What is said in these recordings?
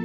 Oh,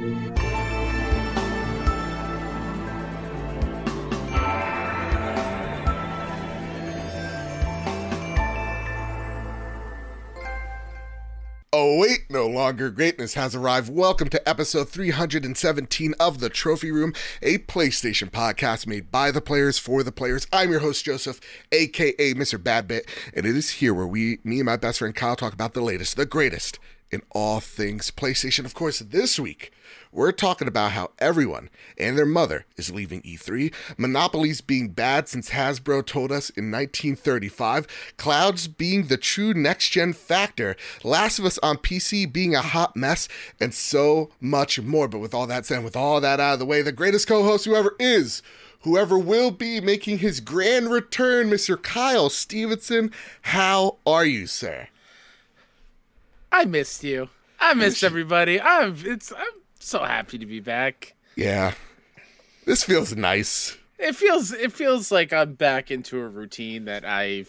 wait, no longer. Greatness has arrived. Welcome to episode 317 of The Trophy Room, a PlayStation podcast made by the players for the players. I'm your host, Joseph, aka Mr. Badbit, and it is here where we, me and my best friend Kyle, talk about the latest, the greatest in all things PlayStation. Of course, this week, we're talking about how everyone and their mother is leaving E3, monopolies being bad since Hasbro told us in 1935, clouds being the true next gen factor, Last of Us on PC being a hot mess, and so much more. But with all that said, with all that out of the way, the greatest co host whoever is whoever will be making his grand return, Mr. Kyle Stevenson. How are you, sir? I missed you. I missed everybody. I'm it's I'm so happy to be back. Yeah. This feels nice. It feels it feels like I'm back into a routine that I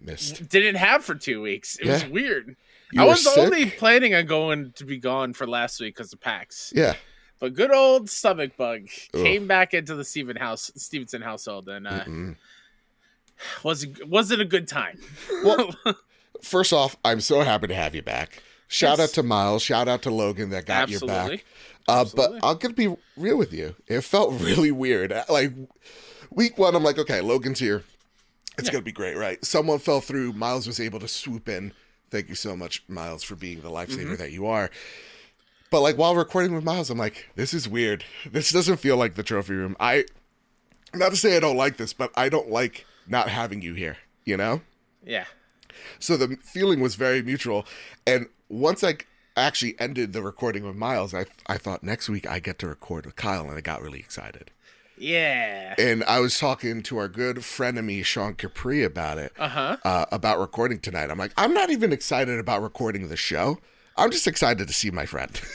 Missed. didn't have for two weeks. It was weird. You I was sick? only planning on going to be gone for last week because of PAX. Yeah. But good old stomach bug Ugh. came back into the Steven house Stevenson household and uh, was was it a good time? Well, first off, I'm so happy to have you back. Shout Yes. out to Miles. Shout out to Logan that got you Absolutely. back. Uh, but I'm gonna be real with you. It felt really weird. Like week one, I'm like, okay, Logan's here. It's Yeah. gonna be great, right? Someone fell through. Miles was able to swoop in. Thank you so much, Miles, for being the lifesaver Mm-hmm. that you are. But like while recording with Miles, I'm like, this is weird. This doesn't feel like the trophy room. I not to say I don't like this, but I don't like not having you here. You know. yeah. So the feeling was very mutual. And once I actually ended the recording with Miles, I I thought next week I get to record with Kyle, and I got really excited. Yeah. And I was talking to our good friend of me, Sean Capri, about it, Uh-huh. uh, about recording tonight. I'm like, I'm not even excited about recording the show. I'm just excited to see my friend.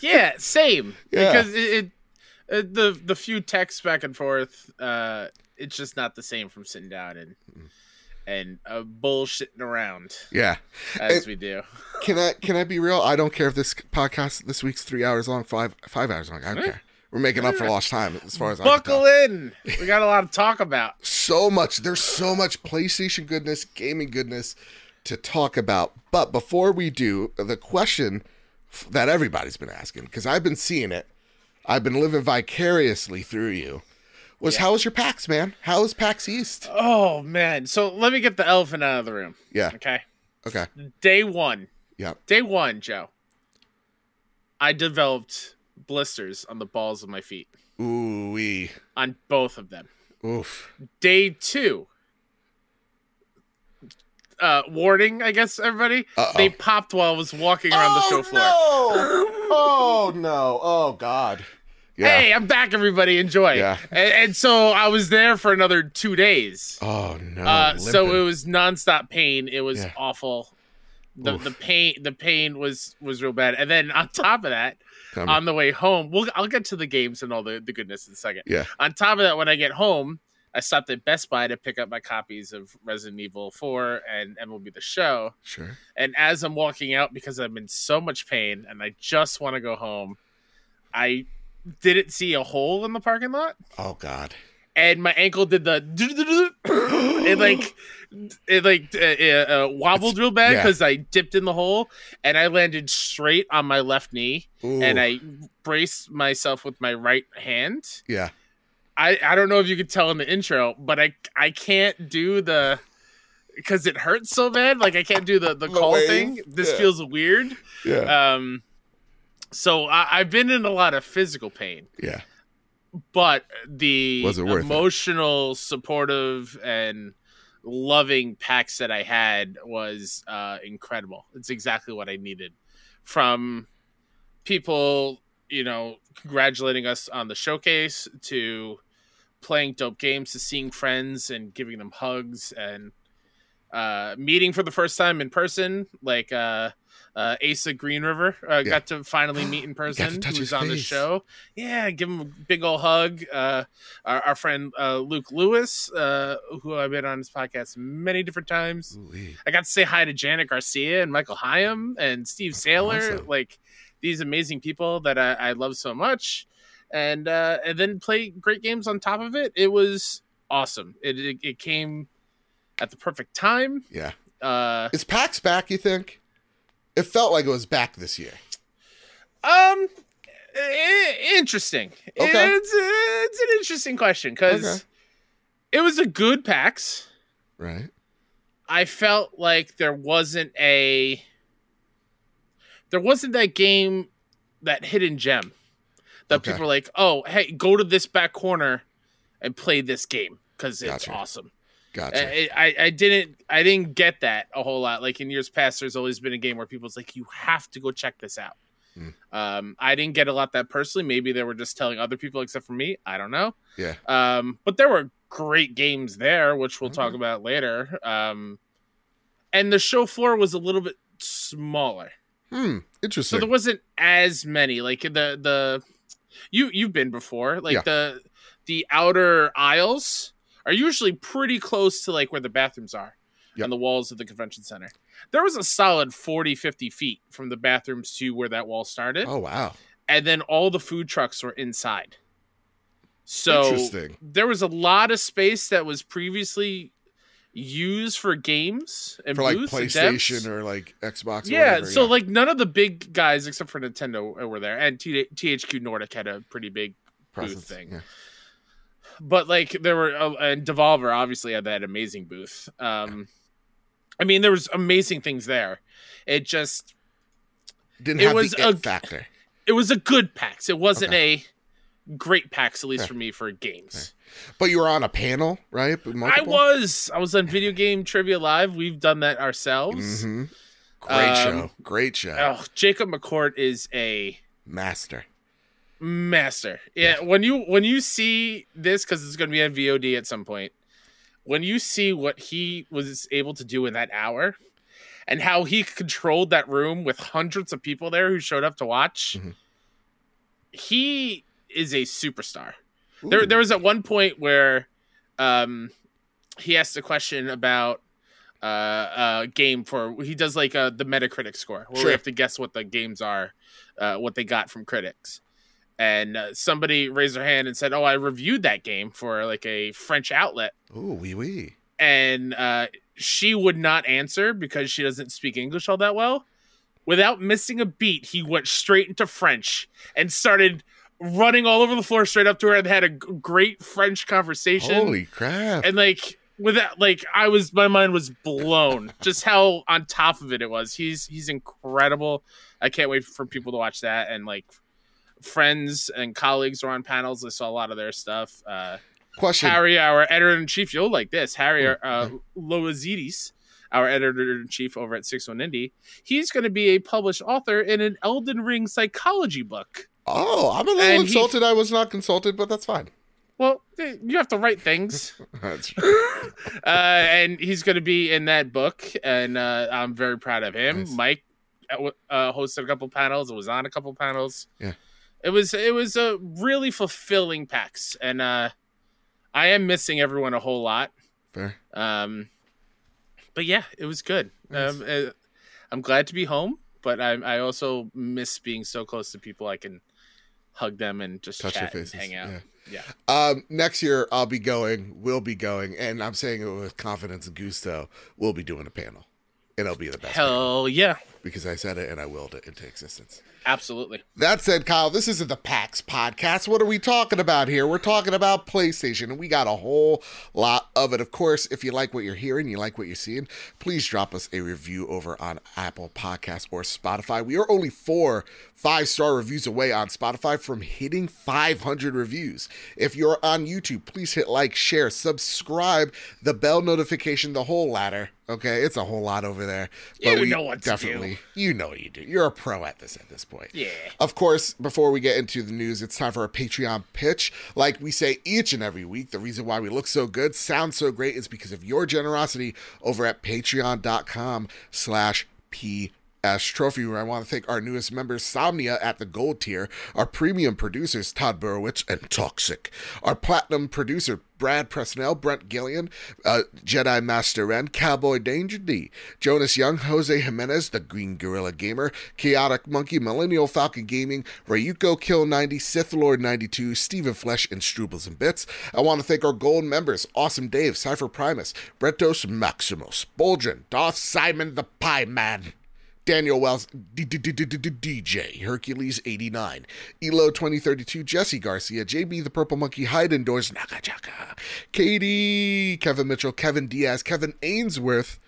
Yeah, same. Yeah. Because it, it uh, the the few texts back and forth, uh, it's just not the same from sitting down and and uh, bullshitting around yeah. as And- we do. Can I can I be real? I don't care if this podcast this week's three hours long, five five hours long. I don't care. We're making up for lost time as far as I Buckle in. We got a lot to talk about. so much. There's so much PlayStation goodness, gaming goodness to talk about. But before we do, the question that everybody's been asking, because I've been seeing it, I've been living vicariously through you, was Yeah. how was your PAX, man? How was PAX East? Oh man. So let me get the elephant out of the room. Yeah. Okay. Okay. Day one. Yeah. Day one, Joe. I developed blisters on the balls of my feet. Ooh wee. On both of them. Oof. day two uh warning i guess everybody Uh-oh. they popped while i was walking around the show floor No! oh no! Oh god. Yeah. hey i'm back everybody enjoy Yeah. and, and so i was there for another two days Oh no. uh so it was nonstop pain it was Yeah. awful the, Oof. the pain the pain was was real bad and then on top of that on the way home we'll i'll get to the games and all the, the goodness in a second Yeah. on top of that when i get home i stopped at best buy to pick up my copies of resident evil 4 and mlb the show Sure. and as i'm walking out because i'm in so much pain and i just want to go home i didn't see a hole in the parking lot Oh god. and my ankle did the it like it like uh, uh, wobbled real bad yeah. because I dipped in the hole and I landed straight on my left knee and I braced myself with my right hand. Yeah. I I don't know if you could tell in the intro, but I I can't do the because it hurts so bad. Like I can't do the the, The call wave? thing. This Yeah. feels weird. Yeah. Um, so I, I've been in a lot of physical pain yeah. but the Was it emotional, supportive, and loving PAX that I had was uh, incredible. It's exactly what I needed from people, you know, congratulating us on the showcase to playing dope games to seeing friends and giving them hugs and uh, meeting for the first time in person, like uh, uh, Asa Green River. Uh, Yeah. Got to finally meet in person. touch Who his was on the show? Yeah, give him a big old hug. Uh, our, our friend uh, Luke Lewis, uh, who I've been on his podcast many different times. Ooh-wee. I got to say hi to Janet Garcia and Michael Higham and Steve Saylor. Awesome. Like these amazing people that I, I love so much, and uh, and then play great games on top of it. It was awesome. It it, it came at the perfect time. Yeah. Uh, Is PAX back, you think? It felt like it was back this year. um, interesting. Okay. It's it's an interesting question because Okay. it was a good PAX. Right. I felt like there wasn't a there wasn't that game that hidden gem that Okay. people are like, oh, hey, go to this back corner and play this game because it's Gotcha. awesome. Gotcha. I, I I didn't I didn't get that a whole lot. Like in years past, there's always been a game where people's like, you have to go check this out. Hmm. Um, I didn't get a lot that personally. Maybe they were just telling other people except for me. I don't know. yeah. Um, but there were great games there, which we'll talk Mhm. about later. Um, and the show floor was a little bit smaller, Hmm. Interesting. So there wasn't as many. Like the the you you've been before, like Yeah. the the outer aisles are usually pretty close to like where the bathrooms are Yep. on the walls of the convention center. There was a solid 40, 50 feet from the bathrooms to where that wall started. oh wow. And then all the food trucks were inside. So Interesting. there was a lot of space that was previously used for games and For like PlayStation or like Xbox. Or yeah, whatever, so like none of the big guys except for Nintendo were there, and THQ Nordic had a pretty big. presence. thing. Yeah. But like there were, uh, and Devolver obviously had that amazing booth. Um, I mean, there was amazing things there. It just Didn't It have was the a- factor. it was a good PAX. It wasn't a great PAX, at least Yeah. for me for games. But you were on a panel, right? With I was. I was on Video Game Trivia Live. We've done that ourselves. Mm-hmm. Great Um, show. Great show. Oh, Jacob McCourt is a Master. Master. Yeah, when you when you see this because it's going to be on VOD at some point. When you see what he was able to do in that hour, and how he controlled that room with hundreds of people there who showed up to watch, Mhm. he is a superstar. There, Ooh. there was at one point where um, he asked a question about uh, a game for he does like uh, the Metacritic score where Sure. we have to guess what the games are, uh, what they got from critics. And uh, somebody raised their hand and said, "Oh, I reviewed that game for like a French outlet." Ooh, wee wee. and uh, she would not answer because she doesn't speak English all that well. Without missing a beat, he went straight into French and started running all over the floor straight up to her and had a great French conversation. Holy crap. And like with that, like I was, my mind was blown just how on top of it it was. He's he's incredible. I can't wait for people to watch that and like friends and colleagues are on panels. I saw a lot of their stuff. Uh, Question. Harry, our editor in chief, you'll like this. Harry Oh, uh, Loazidis, our editor in chief over at Six One Indie, he's going to be a published author in an Elden Ring psychology book. Oh, I'm a little And he- I was not consulted, but that's fine. Well, eh, you have to write things, That's true. uh, and he's going to be in that book, and uh, I'm very proud of him. Nice. Mike uh, uh, hosted a couple panels, and was on a couple panels. Yeah. It was it was a really fulfilling PAX, and uh, I am missing everyone a whole lot. Fair. Um, but yeah, it was good. Nice. Um, uh, I'm glad to be home, but I, I also miss being so close to people. I can hug them and just Touch their chat and faces. hang out. Yeah. Yeah. Um, next year I'll be going. We'll be going, and I'm saying it with confidence and gusto. We'll be doing a panel, and it'll be the best Hell yeah, because I said it and I willed it into existence. Absolutely. That said, Kyle, this isn't the PAX podcast. What are we talking about here? We're talking about PlayStation, and we got a whole lot of it. Of course, if you like what you're hearing, you like what you're seeing, please drop us a review over on Apple Podcasts or Spotify. We are only four five star reviews away on Spotify from hitting 500 reviews. If you're on YouTube, please hit like, share, subscribe, the bell notification, the whole ladder. Okay, it's a whole lot over there. But you know what to do. definitely, you know what you do. You're a pro at this at this point. Yeah. Of course, before we get into the news, it's time for a Patreon pitch. Like we say each and every week, the reason why we look so good, sound so great, is because of your generosity over at patreon.com slash PS Trophy Room. I want to thank our newest members, Somnia at the gold tier, our premium producers, Todd Burowitz and Toxic, our platinum producer, Brad Presnell, Brent Gillian, uh, Jedi Master Ren, Cowboy Danger D, Jonas Young, Jose Jimenez, the Green Gorilla Gamer, Chaotic Monkey, Millennial Falcon Gaming, Rayuko Kill 90, Sith Lord 92, Stephen Flesh, and Strubles and Bits. I want to thank our gold members, Awesome Dave, Cypher Primus, Bretos Maximus, Boldrin, Darth Simon the Pie Man. Daniel Wells, DJ, Hercules 89, Elo 2032, Jesse Garcia, JB the Purple Monkey, Hide Indoors, Nakachaka, Katie, Kevin Mitchell, Kevin Diaz, Kevin Ainsworth,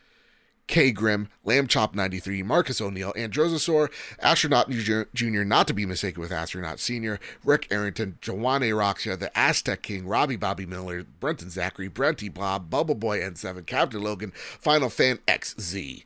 K Grim, Lamb Chop 93, Marcus O'Neill, Androsasaur, Astronaut Jr., not to be mistaken with Astronaut Senior, Rick Arrington, Joanne Roxia, the Aztec King, Robbie Bobby Miller, Brenton Zachary, Brenty Bob, Bubble Boy N7, Captain Logan, Final Fan XZ.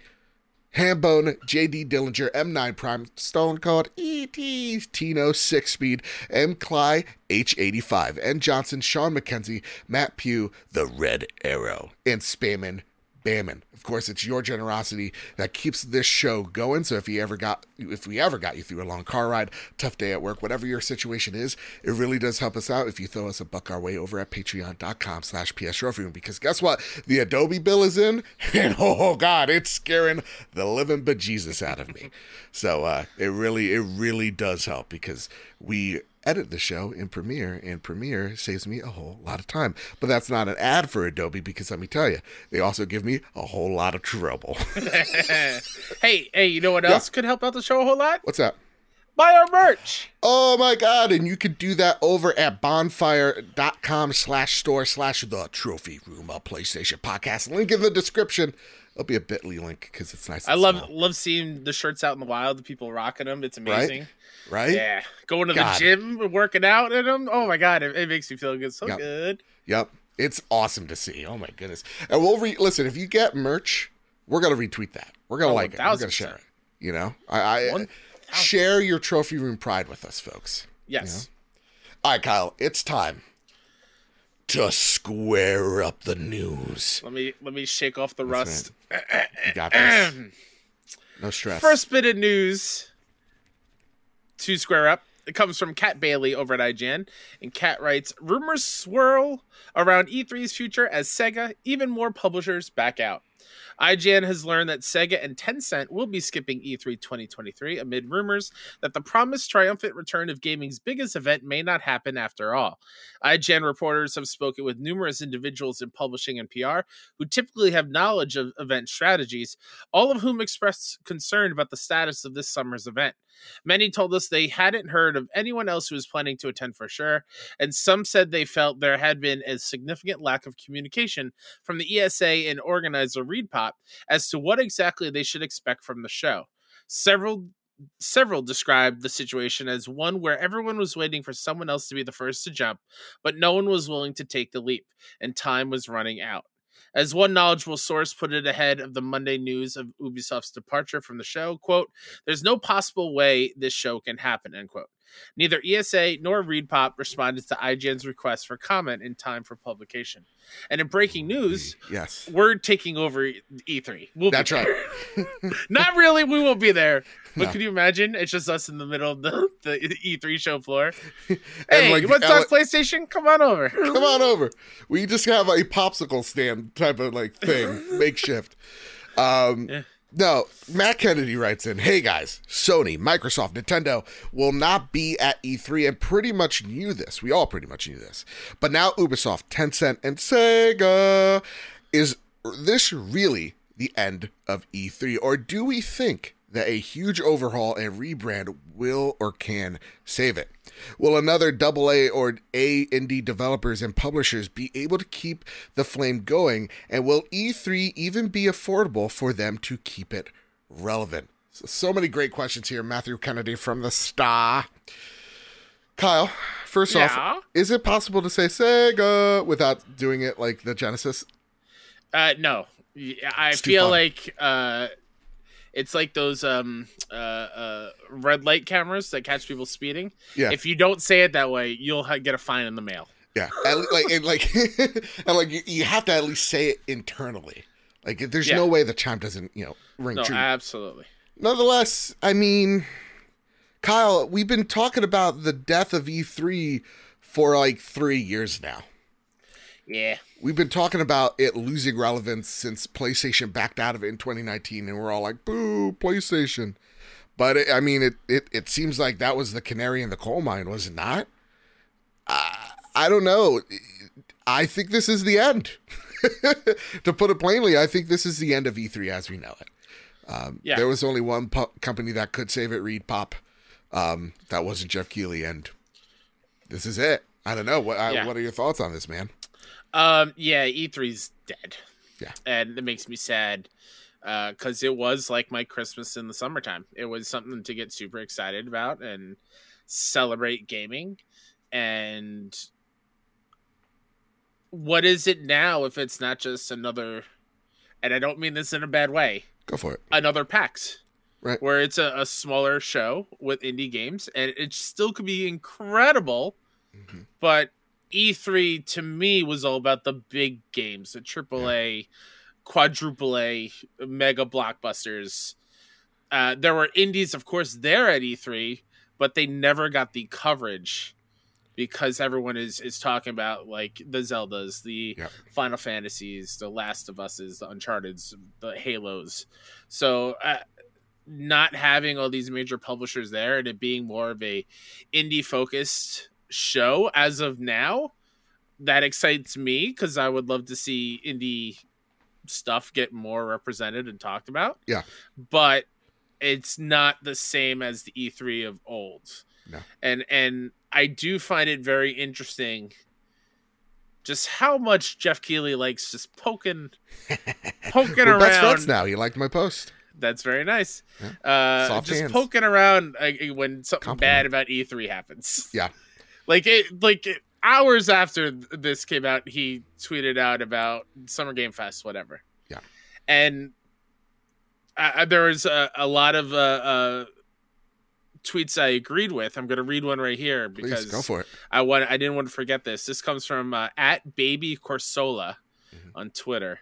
Hambone, JD Dillinger, M9 Prime, Stone Cold, ET, Tino, Six Speed, M. Cly, H85, N. Johnson, Sean McKenzie, Matt Pugh, The Red Arrow, and Spammin' Bammin'. Of course, it's your generosity that keeps this show going. So if you ever got, if we ever got you through a long car ride, tough day at work, whatever your situation is, it really does help us out if you throw us a buck our way over at patreon.com slash PS Because guess what? The Adobe bill is in, and oh God, it's scaring the living bejesus out of me. So uh, it really, it really does help because we edit the show in Premiere, and Premiere saves me a whole lot of time. But that's not an ad for Adobe because let me tell you, they also give me a whole lot of trouble. hey, hey, you know what else yeah. could help out the show a whole lot? What's that? Buy our merch. Oh my god, and you could do that over at bonfire.com slash store slash the trophy room, a PlayStation podcast. Link in the description. It'll be a bit.ly link because it's nice. I love small. love seeing the shirts out in the wild, the people rocking them. It's amazing. Right? Right? Yeah, going to god. the gym, working out in them. Oh my god, it, it makes me feel good, so yep. good. Yep, it's awesome to see. Oh my goodness, and we'll re- listen if you get merch, we're gonna retweet that. We're gonna oh, like it. We're gonna share it. You know, I, I uh, share your trophy room pride with us, folks. Yes. You know? All right, Kyle, it's time to square up the news. Let me let me shake off the rust. You got this. No stress. First bit of news to square up. It comes from Kat Bailey over at IGN, and Kat writes: "Rumors swirl around E3's future as Sega, even more publishers back out." IGN has learned that Sega and Tencent will be skipping E3 2023 amid rumors that the promised triumphant return of gaming's biggest event may not happen after all. IGN reporters have spoken with numerous individuals in publishing and PR who typically have knowledge of event strategies, all of whom expressed concern about the status of this summer's event. Many told us they hadn't heard of anyone else who was planning to attend for sure, and some said they felt there had been a significant lack of communication from the ESA and organizer ReedPop as to what exactly they should expect from the show. Several several described the situation as one where everyone was waiting for someone else to be the first to jump, but no one was willing to take the leap, and time was running out. As one knowledgeable source put it ahead of the Monday news of Ubisoft's departure from the show, quote, there's no possible way this show can happen, end quote. Neither ESA nor ReedPop responded to IGN's request for comment in time for publication. And in breaking news, yes, we're taking over E3. We'll That's right. Not really. We won't be there. But no. can you imagine? It's just us in the middle of the, the E3 show floor. hey, like, you want to talk PlayStation? Come on over. Come on over. We just have a popsicle stand type of like thing, makeshift. Um, yeah. No, Matt Kennedy writes in, Hey guys, Sony, Microsoft, Nintendo will not be at E3 and pretty much knew this. We all pretty much knew this. But now Ubisoft, Tencent, and Sega. Is this really the end of E3? Or do we think that a huge overhaul and rebrand will or can save it? Will another AA or A indie developers and publishers be able to keep the flame going? And will E3 even be affordable for them to keep it relevant? So, so many great questions here. Matthew Kennedy from the Star. Kyle, first yeah. off, is it possible to say Sega without doing it like the Genesis? Uh, no. I it's feel like uh, it's like those um uh, uh red light cameras that catch people speeding. Yeah. If you don't say it that way, you'll ha- get a fine in the mail. Yeah. like and like and like you, you, have to at least say it internally. Like there's yeah. no way the chime doesn't you know ring no, true. Absolutely. Nonetheless, I mean, Kyle, we've been talking about the death of E3 for like three years now. Yeah. We've been talking about it losing relevance since PlayStation backed out of it in 2019, and we're all like, "Boo, PlayStation!" But it, I mean, it, it it seems like that was the canary in the coal mine, was it not? Uh, I don't know. I think this is the end. to put it plainly, I think this is the end of E3 as we know it. Um, Yeah. There was only one pu- company that could save it, Reed Pop. Um, that wasn't Geoff Keighley, and this is it. I don't know. What I, Yeah. what are your thoughts on this, man? Um, yeah, E3's dead. Yeah. And it makes me sad Uh, because it was like my Christmas in the summertime. It was something to get super excited about and celebrate gaming. And what is it now if it's not just another, and I don't mean this in a bad way, Go for it. another PAX? Right. Where it's a, a smaller show with indie games, and it still could be incredible Mhm. but E3 to me was all about the big games, the AAA, quadruple A, mega blockbusters. Uh, there were indies, of course, there at E3, but they never got the coverage because everyone is is talking about like the Zeldas, the Yep. Final Fantasies, the Last of Us's, the Uncharted's, the Halos. So. Uh, not having all these major publishers there and it being more of a indie focused show as of now that excites me because i would love to see indie stuff get more represented and talked about Yeah. but it's not the same as the e3 of old No. and and i do find it very interesting just how much geoff keighley likes just poking poking We're around best friends now. You liked my post. that's very nice. Yeah. Uh, just hands. poking around uh, when something Compliment. bad about E3 happens. Yeah. Like it, like it, hours after this came out, he tweeted out about Summer Game Fest, whatever. Yeah. and uh, there was a, a lot of uh, uh, tweets I agreed with. I'm going to read one right here Please because go for it. I want I didn't want to forget this. This comes from uh, at Baby Corsola Mhm. on Twitter.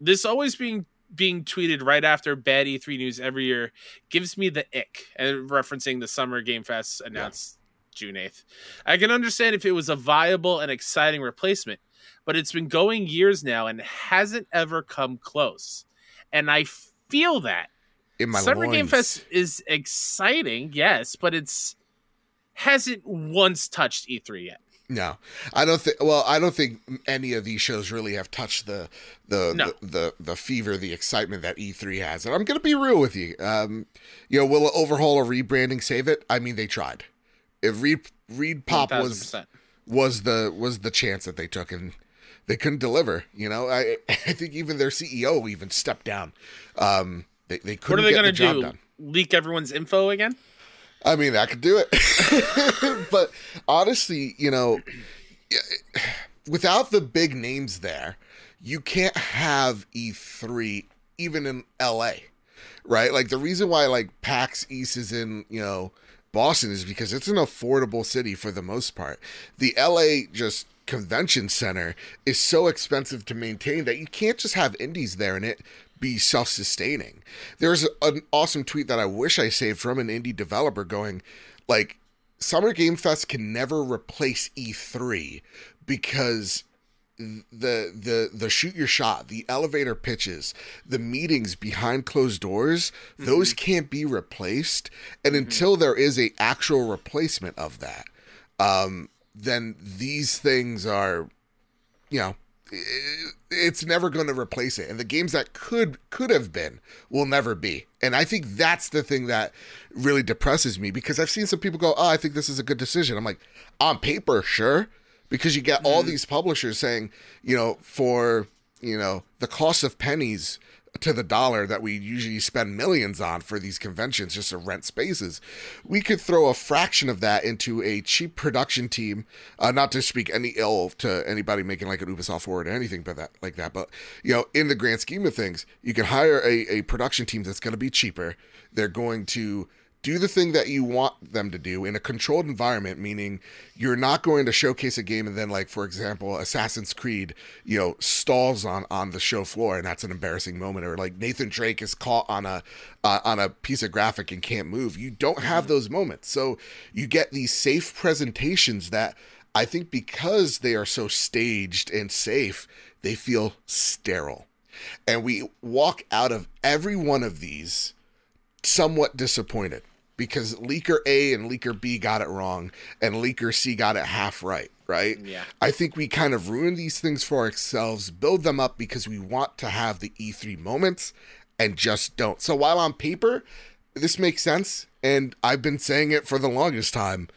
This always being being tweeted right after bad E3 news every year gives me the ick. And referencing the Summer Game Fest announced June 8th. I can understand if it was a viable and exciting replacement, but it's been going years now and hasn't ever come close. And I feel that In my Summer Game. Fest is exciting, yes, but it's hasn't once touched E3 yet. No, I don't think. Well, I don't think any of these shows really have touched the the No. the, the the fever, the excitement that E3 has. And I'm gonna be real with you. Um, you know, will an overhaul or rebranding save it? I mean, they tried. If Reed Reed Pop was was the was the chance that they took, and they couldn't deliver. You know, I I think even their CEO even stepped down. Um, they they couldn't are they get going the to job do? done. Leak everyone's info again? I mean, that could do it. but honestly, you know, without the big names there, you can't have E3 even in LA, right? Like the reason why like PAX East is in, you know, Boston is because it's an affordable city for the most part. The LA just convention center is so expensive to maintain that you can't just have indies there and it be self-sustaining. There's an awesome tweet that I wish I saved from an indie developer going like Summer Game Fest can never replace E3 because the the the shoot your shot, the elevator pitches, the meetings behind closed doors, those can't be replaced. And until there is a actual replacement of that, um, then these things are, you know, i- it's never going to replace it. And the games that could could have been will never be. And I think that's the thing that really depresses me because I've seen some people go, "Oh, I think this is a good decision." I'm like, on paper, sure, because you get all these publishers saying, you know, for you know the cost of pennies to the dollar that we usually spend millions on for these conventions just to rent spaces, we could throw a fraction of that into a cheap production team. Uh, not to speak any ill to anybody making like an Ubisoft forward or anything, but that like that. But you know, in the grand scheme of things, you can hire a, a production team that's going to be cheaper. They're going to do the thing that you want them to do in a controlled environment meaning you're not going to showcase a game and then like for example assassin's creed you know stalls on on the show floor and that's an embarrassing moment or like nathan drake is caught on a uh, on a piece of graphic and can't move. You don't have those moments. So you get these safe presentations that I think because they are so staged and safe, they feel sterile. And we walk out of every one of these somewhat disappointed because leaker A and leaker B got it wrong and leaker C got it half right, right? Yeah. I think we kind of ruin these things for ourselves, build them up because we want to have the E3 moments and just don't. So while on paper, this makes sense, and I've been saying it for the longest time.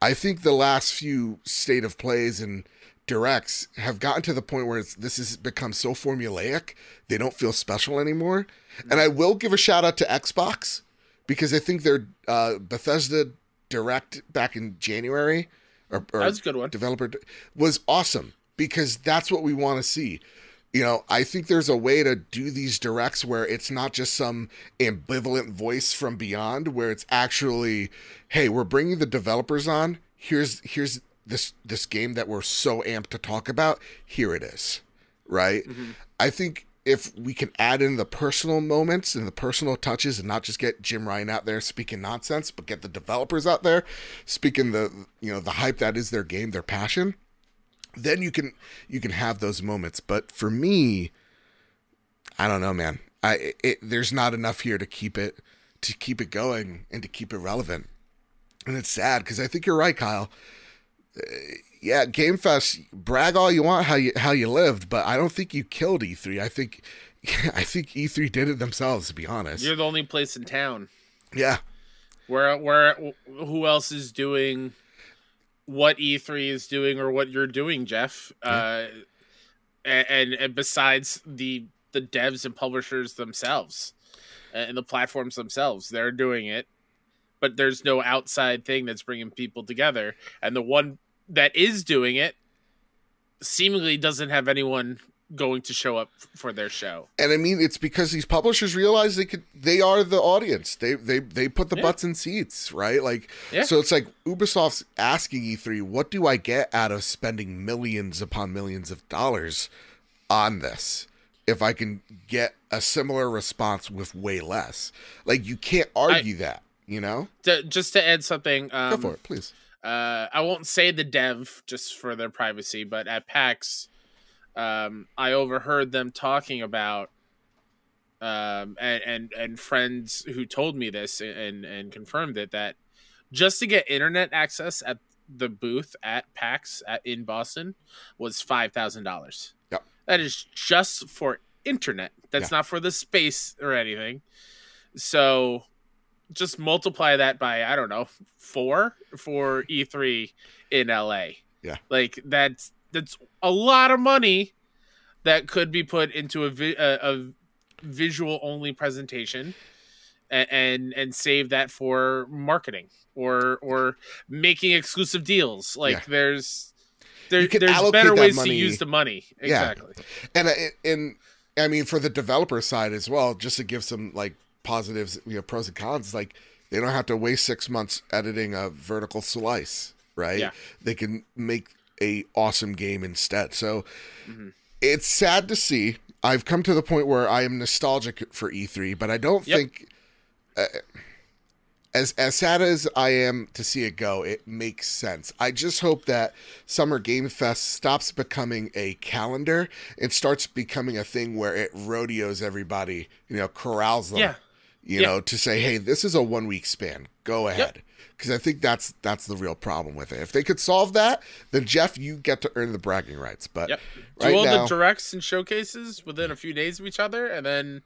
I think the last few state of plays and directs have gotten to the point where it's, this has become so formulaic they don't feel special anymore. And mm. I will give a shout out to Xbox because I think their uh, Bethesda direct back in January or, or That was a good one. developer was awesome because that's what we want to see. You know, I think there's a way to do these directs where it's not just some ambivalent voice from beyond, where it's actually, hey, we're bringing the developers on. Here's here's this this game that we're so amped to talk about. Here it is, right? I think if we can add in the personal moments and the personal touches and not just get Jim Ryan out there speaking nonsense, but get the developers out there speaking the you know the hype that is their game, their passion, then you can you can have those moments. But for me, I don't know, man. I it, there's not enough here to keep it to keep it going and to keep it relevant. And it's sad because I think you're right, Kyle. Yeah, Game Fest, brag all you want how you how you lived, but I don't think you killed E3. I think I think E3 did it themselves, to be honest. You're the only place in town Yeah. where where who else is doing what E3 is doing or what you're doing, Geoff. Uh, and, and besides the the devs and publishers themselves and the platforms themselves, they're doing it. But there's no outside thing that's bringing people together, and the one that is doing it seemingly doesn't have anyone going to show up for their show. And I mean, it's because these publishers realize they could, they are the audience. They they they put the Yeah. butts in seats, right? Like, Yeah. so it's like Ubisoft's asking E3, what do I get out of spending millions upon millions of dollars on this? If I can get a similar response with way less, like you can't argue that, you know. To, just to add something, um, Go for it, please. Uh, I won't say the dev just for their privacy, but at PAX, um, I overheard them talking about, um, and, and and friends who told me this and and confirmed it that just to get internet access at the booth at PAX at, in Boston was five thousand dollars. Yep. That is just for internet. That's not for the space or anything. So just multiply that by I don't know four for E3 in LA. Yeah. like that's that's a lot of money that could be put into a vi- a, a visual only presentation and, and and save that for marketing or or making exclusive deals. Like Yeah. there's there, there's better ways money- to use the money. Yeah. Exactly. and uh, and I mean for the developer side as well, just to give some like positives, you know, pros and cons. Like they don't have to waste six months editing a vertical slice, right? Yeah. They can make a awesome game instead. So Mhm. it's sad to see. I've come to the point where I am nostalgic for E3, but I don't Yep. think. Uh, as as sad as I am to see it go, it makes sense. I just hope that Summer Game Fest stops becoming a calendar and starts becoming a thing where it rodeos everybody, you know, corrals them, Yeah. You Yeah. know, to say, hey, this is a one week span. Go ahead. Because I think that's that's the real problem with it. If they could solve that, then Geoff, you get to earn the bragging rights. But Yep. right do all now, the directs and showcases within a few days of each other, and then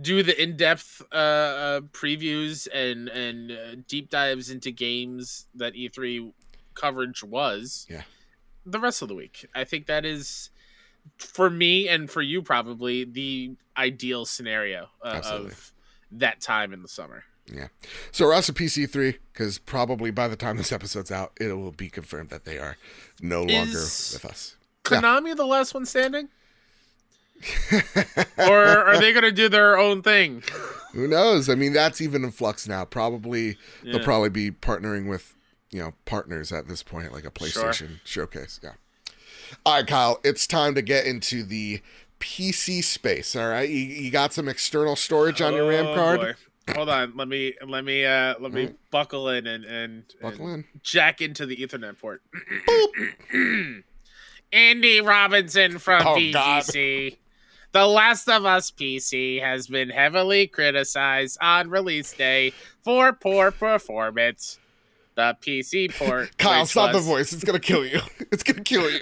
do the in-depth uh, uh, previews and and uh, deep dives into games that E3 coverage was. Yeah. The rest of the week, I think that is for me and for you probably the ideal scenario uh, Absolutely. of that time in the summer. Yeah. So we're also PC3 because probably by the time this episode's out, it will be confirmed that they are no longer with us. Yeah. Konami, the last one standing, or are they going to do their own thing? Who knows? I mean, that's even in flux now. Probably they'll probably be partnering with you know partners at this point, like a PlayStation showcase. Yeah. All right, Kyle. It's time to get into the PC space. All right, you, you got some external storage on your RAM Oh, card. boy. hold on. Let me let me uh let me buckle in and and, Buckle and in. jack into the Ethernet port. Andy Robinson from Oh, God. The Last of Us PC has been heavily criticized on release day for poor performance. The PC port. Kyle, stop the voice. It's gonna kill you. It's gonna kill you.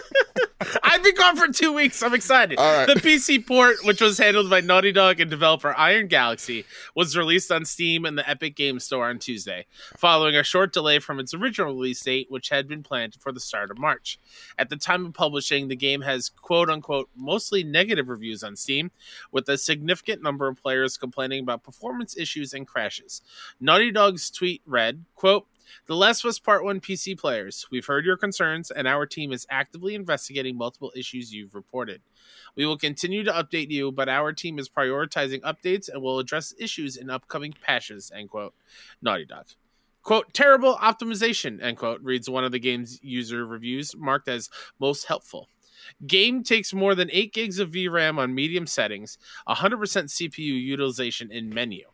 I've been gone for two weeks. I'm excited. Right. The PC port, which was handled by Naughty Dog and developer Iron Galaxy, was released on Steam and the Epic Games Store on Tuesday, following a short delay from its original release date, which had been planned for the start of March. At the time of publishing, the game has quote unquote mostly negative reviews on Steam, with a significant number of players complaining about performance issues and crashes. Naughty Dog's tweet read, quote, the Last Us Part 1 PC players, we've heard your concerns, and our team is actively investigating multiple issues you've reported. We will continue to update you, but our team is prioritizing updates and will address issues in upcoming patches, end quote. Naughty Dog. Quote, terrible optimization, end quote, reads one of the game's user reviews, marked as most helpful. Game takes more than 8 gigs of VRAM on medium settings, 100% CPU utilization in menu.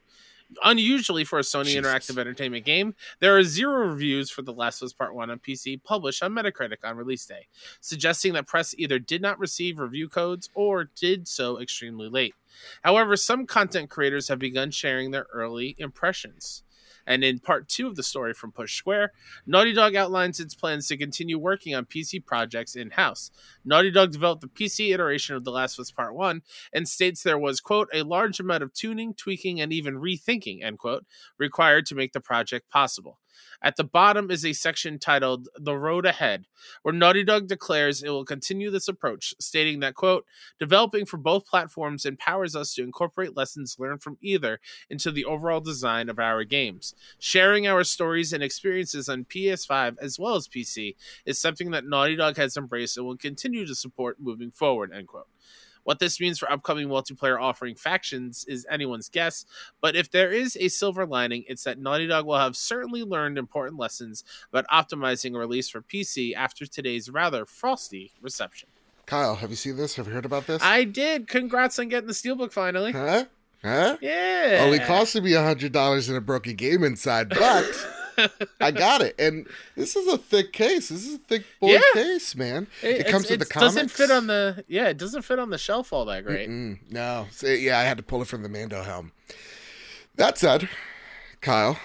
Unusually for a Sony Jesus. Interactive Entertainment game, there are zero reviews for The Last of Us Part 1 on PC published on Metacritic on release day, suggesting that press either did not receive review codes or did so extremely late. However, some content creators have begun sharing their early impressions. And in part two of the story from Push Square, Naughty Dog outlines its plans to continue working on PC projects in house. Naughty Dog developed the PC iteration of The Last of Us Part 1 and states there was, quote, a large amount of tuning, tweaking, and even rethinking, end quote, required to make the project possible. At the bottom is a section titled The Road Ahead, where Naughty Dog declares it will continue this approach, stating that, quote, developing for both platforms empowers us to incorporate lessons learned from either into the overall design of our games. Sharing our stories and experiences on PS5 as well as PC is something that Naughty Dog has embraced and will continue to support moving forward, end quote. What this means for upcoming multiplayer offering factions is anyone's guess, but if there is a silver lining, it's that Naughty Dog will have certainly learned important lessons about optimizing a release for PC after today's rather frosty reception. Kyle, have you seen this? Have you heard about this? I did. Congrats on getting the Steelbook finally. huh? Huh? Yeah. Only costed me a hundred dollars in a broken game inside, but I got it. And this is a thick case. This is a thick boy Yeah. case, man. It, It comes with the it's- doesn't fit on the yeah. It doesn't fit on the shelf all that great. Mm, no, So, yeah, I had to pull it from the Mando helm. That said, Kyle.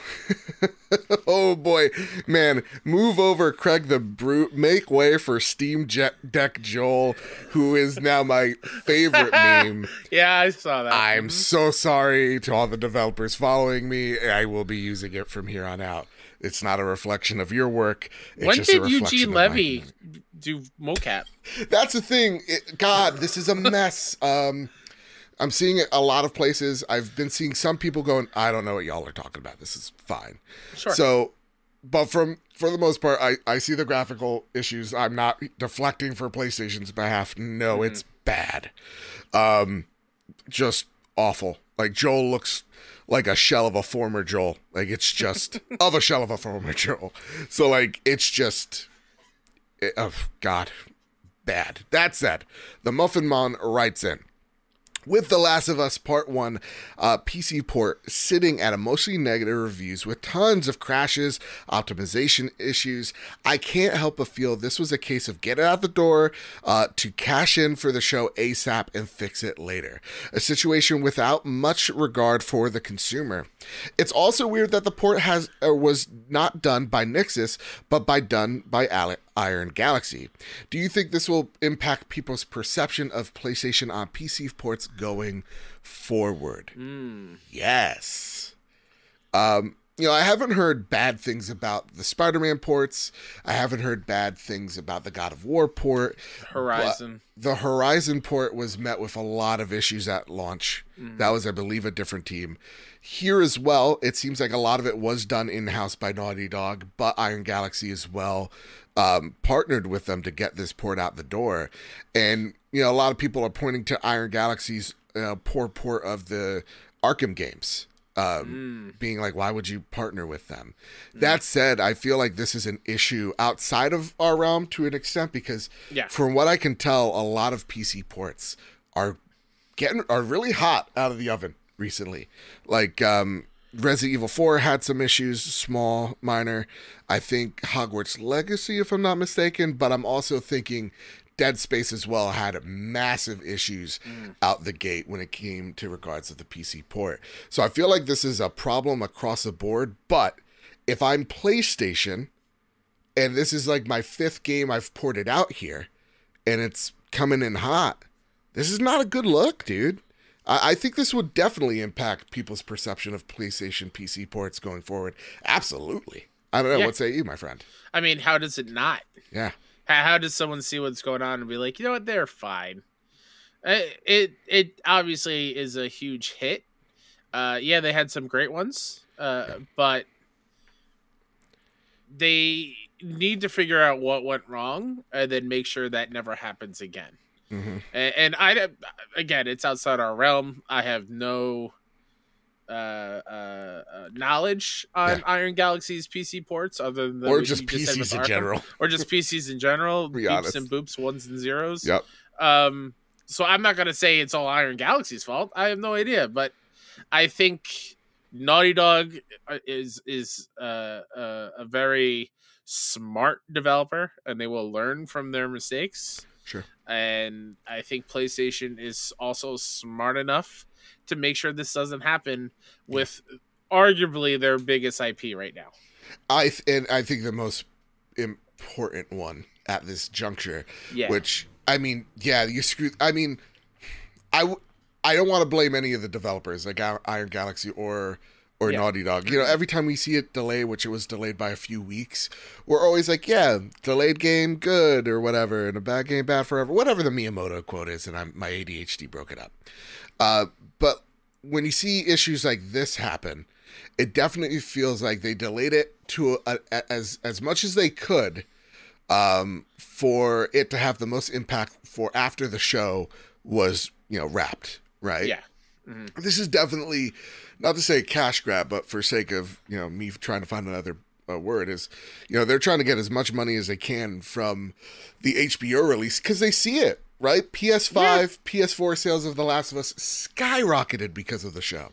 oh boy, man, move over, Craig the Brute. Make way for Steam Jet Deck Joel, who is now my favorite meme. Yeah, I saw that. I'm Mhm. so sorry to all the developers following me. I will be using it from here on out. It's not a reflection of your work. It's When just did Eugene Levy do mocap? That's the thing. It, God, this is a mess. Um, I'm seeing it a lot of places. I've been seeing some people going, I don't know what y'all are talking about. This is fine. Sure. So, but from for the most part, I, I see the graphical issues. I'm not deflecting for PlayStation's behalf. No, it's bad. Um, just awful. Like Joel looks like a shell of a former Joel. Like it's just of a shell of a former Joel. So like it's just, it, oh God, bad. That said, the Muffin Mon writes in. With The Last of Us Part 1 uh, PC port sitting at mostly negative reviews with tons of crashes, optimization issues, I can't help but feel this was a case of get it out the door uh, to cash in for the show ASAP and fix it later. A situation without much regard for the consumer. It's also weird that the port has uh, was not done by Nixxes, but by done by Ale- Iron Galaxy. Do you think this will impact people's perception of PlayStation on PC ports going forward? Yes. Um, you know, I haven't heard bad things about the Spider-Man ports. I haven't heard bad things about the God of War port. Horizon. The Horizon port was met with a lot of issues at launch. That was, I believe, a different team. Here as well, it seems like a lot of it was done in house by Naughty Dog, but Iron Galaxy as well um, partnered with them to get this port out the door. And, you know, a lot of people are pointing to Iron Galaxy's uh, poor port of the Arkham games. Um, being like, why would you partner with them? That said, I feel like this is an issue outside of our realm to an extent because, Yeah. from what I can tell, a lot of PC ports are getting are really hot out of the oven. recently. Like um, Resident Evil 4 had some issues, small, minor. I think Hogwarts Legacy, if I'm not mistaken, but I'm also thinking Dead Space as well had massive issues mm. out the gate when it came to regards of the PC port. So I feel like this is a problem across the board, but if I'm PlayStation and this is like my fifth game I've ported out here and it's coming in hot, this is not a good look, dude. I, I think this would definitely impact people's perception of PlayStation PC ports going forward. Absolutely. I don't know. Yeah. What say you, my friend? I mean, how does it not? Yeah. How, how does someone see what's going on and be like, you know what, they're fine? It it, it obviously is a huge hit. Uh, yeah, they had some great ones, uh, yeah. but they need to figure out what went wrong and then make sure that never happens again. Mm-hmm. And, and, I, again, it's outside our realm. I have no uh, uh, uh knowledge on yeah. Iron Galaxy's PC ports, other than or just PCs just in general, or just PCs in general, beeps honest. and boops, ones and zeros. Yep. Um. So I'm not gonna say it's all Iron Galaxy's fault. I have no idea, but I think Naughty Dog uh, is is uh, uh, a very smart developer, and they will learn from their mistakes. Sure. And I think PlayStation is also smart enough to make sure this doesn't happen with arguably their biggest IP right now. I th- and I think the most important one at this juncture, yeah. which I mean, yeah, you screw. I mean, I w- I don't want to blame any of the developers like Iron Galaxy or or yeah. Naughty Dog. You know, every time we see it delay, which it was delayed by a few weeks, we're always like, yeah, delayed game, good, or whatever, and a bad game, bad forever, whatever the Miyamoto quote is, and I'm, my ADHD broke it up. Uh, but when you see issues like this happen, it definitely feels like they delayed it to a, a, as as much as they could um, for it to have the most impact for after the show was you know wrapped right yeah mm-hmm. this is definitely not to say cash grab, but for sake of you know me trying to find another uh, word is, you know, they're trying to get as much money as they can from the HBO release because they see it right. PS5, yeah. PS4 sales of The Last of Us skyrocketed because of the show.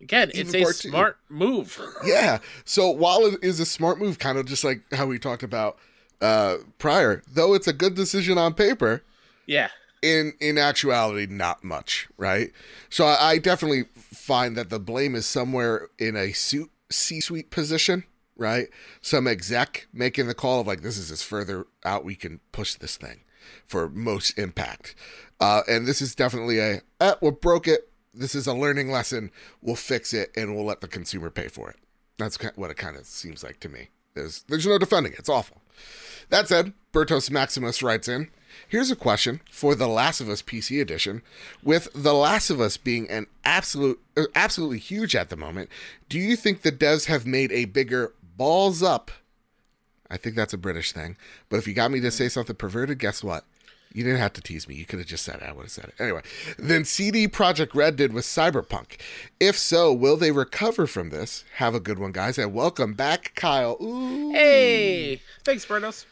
Again, Even it's a smart move. yeah. So while it is a smart move, kind of just like how we talked about uh prior, though it's a good decision on paper. Yeah in in actuality not much right so I, I, definitely find that the blame is somewhere in a suit c-suite position right? Some exec making the call of like this is as further out we can push this thing for most impact. Uh, and this is definitely a eh, we broke it. This is a learning lesson. We'll fix it and we'll let the consumer pay for it. That's what it kind of seems like to me. There's there's no defending it. It's awful. That said bertos maximus writes in Here's a question for The Last of Us PC edition. With The Last of Us being an absolute uh, absolutely huge at the moment, do you think the devs have made a bigger balls up? I think that's a British thing. But if you got me to say something perverted, guess what? You didn't have to tease me. You could have just said it. I would have said it. Anyway, then CD Projekt Red did with Cyberpunk. If so, will they recover from this? Have a good one, guys, and welcome back, Kyle. Ooh. Hey, thanks, Bertos.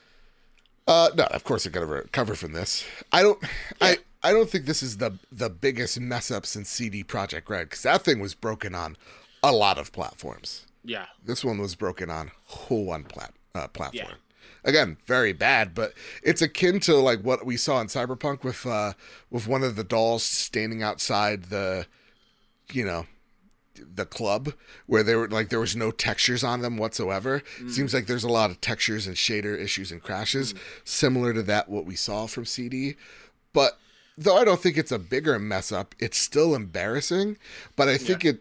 Uh, no, of course they're gonna recover from this. I don't. Yeah. I I don't think this is the the biggest mess up since CD Projekt Red because that thing was broken on a lot of platforms. Yeah, this one was broken on whole one plat uh, platform. Yeah. Again, very bad, but it's akin to like what we saw in Cyberpunk with uh with one of the dolls standing outside the, you know, the club where there were like there was no textures on them whatsoever. Mm. Seems like there's a lot of textures and shader issues and crashes, mm. similar to that what we saw from CD. But though I don't think it's a bigger mess up, it's still embarrassing. But I think yeah. it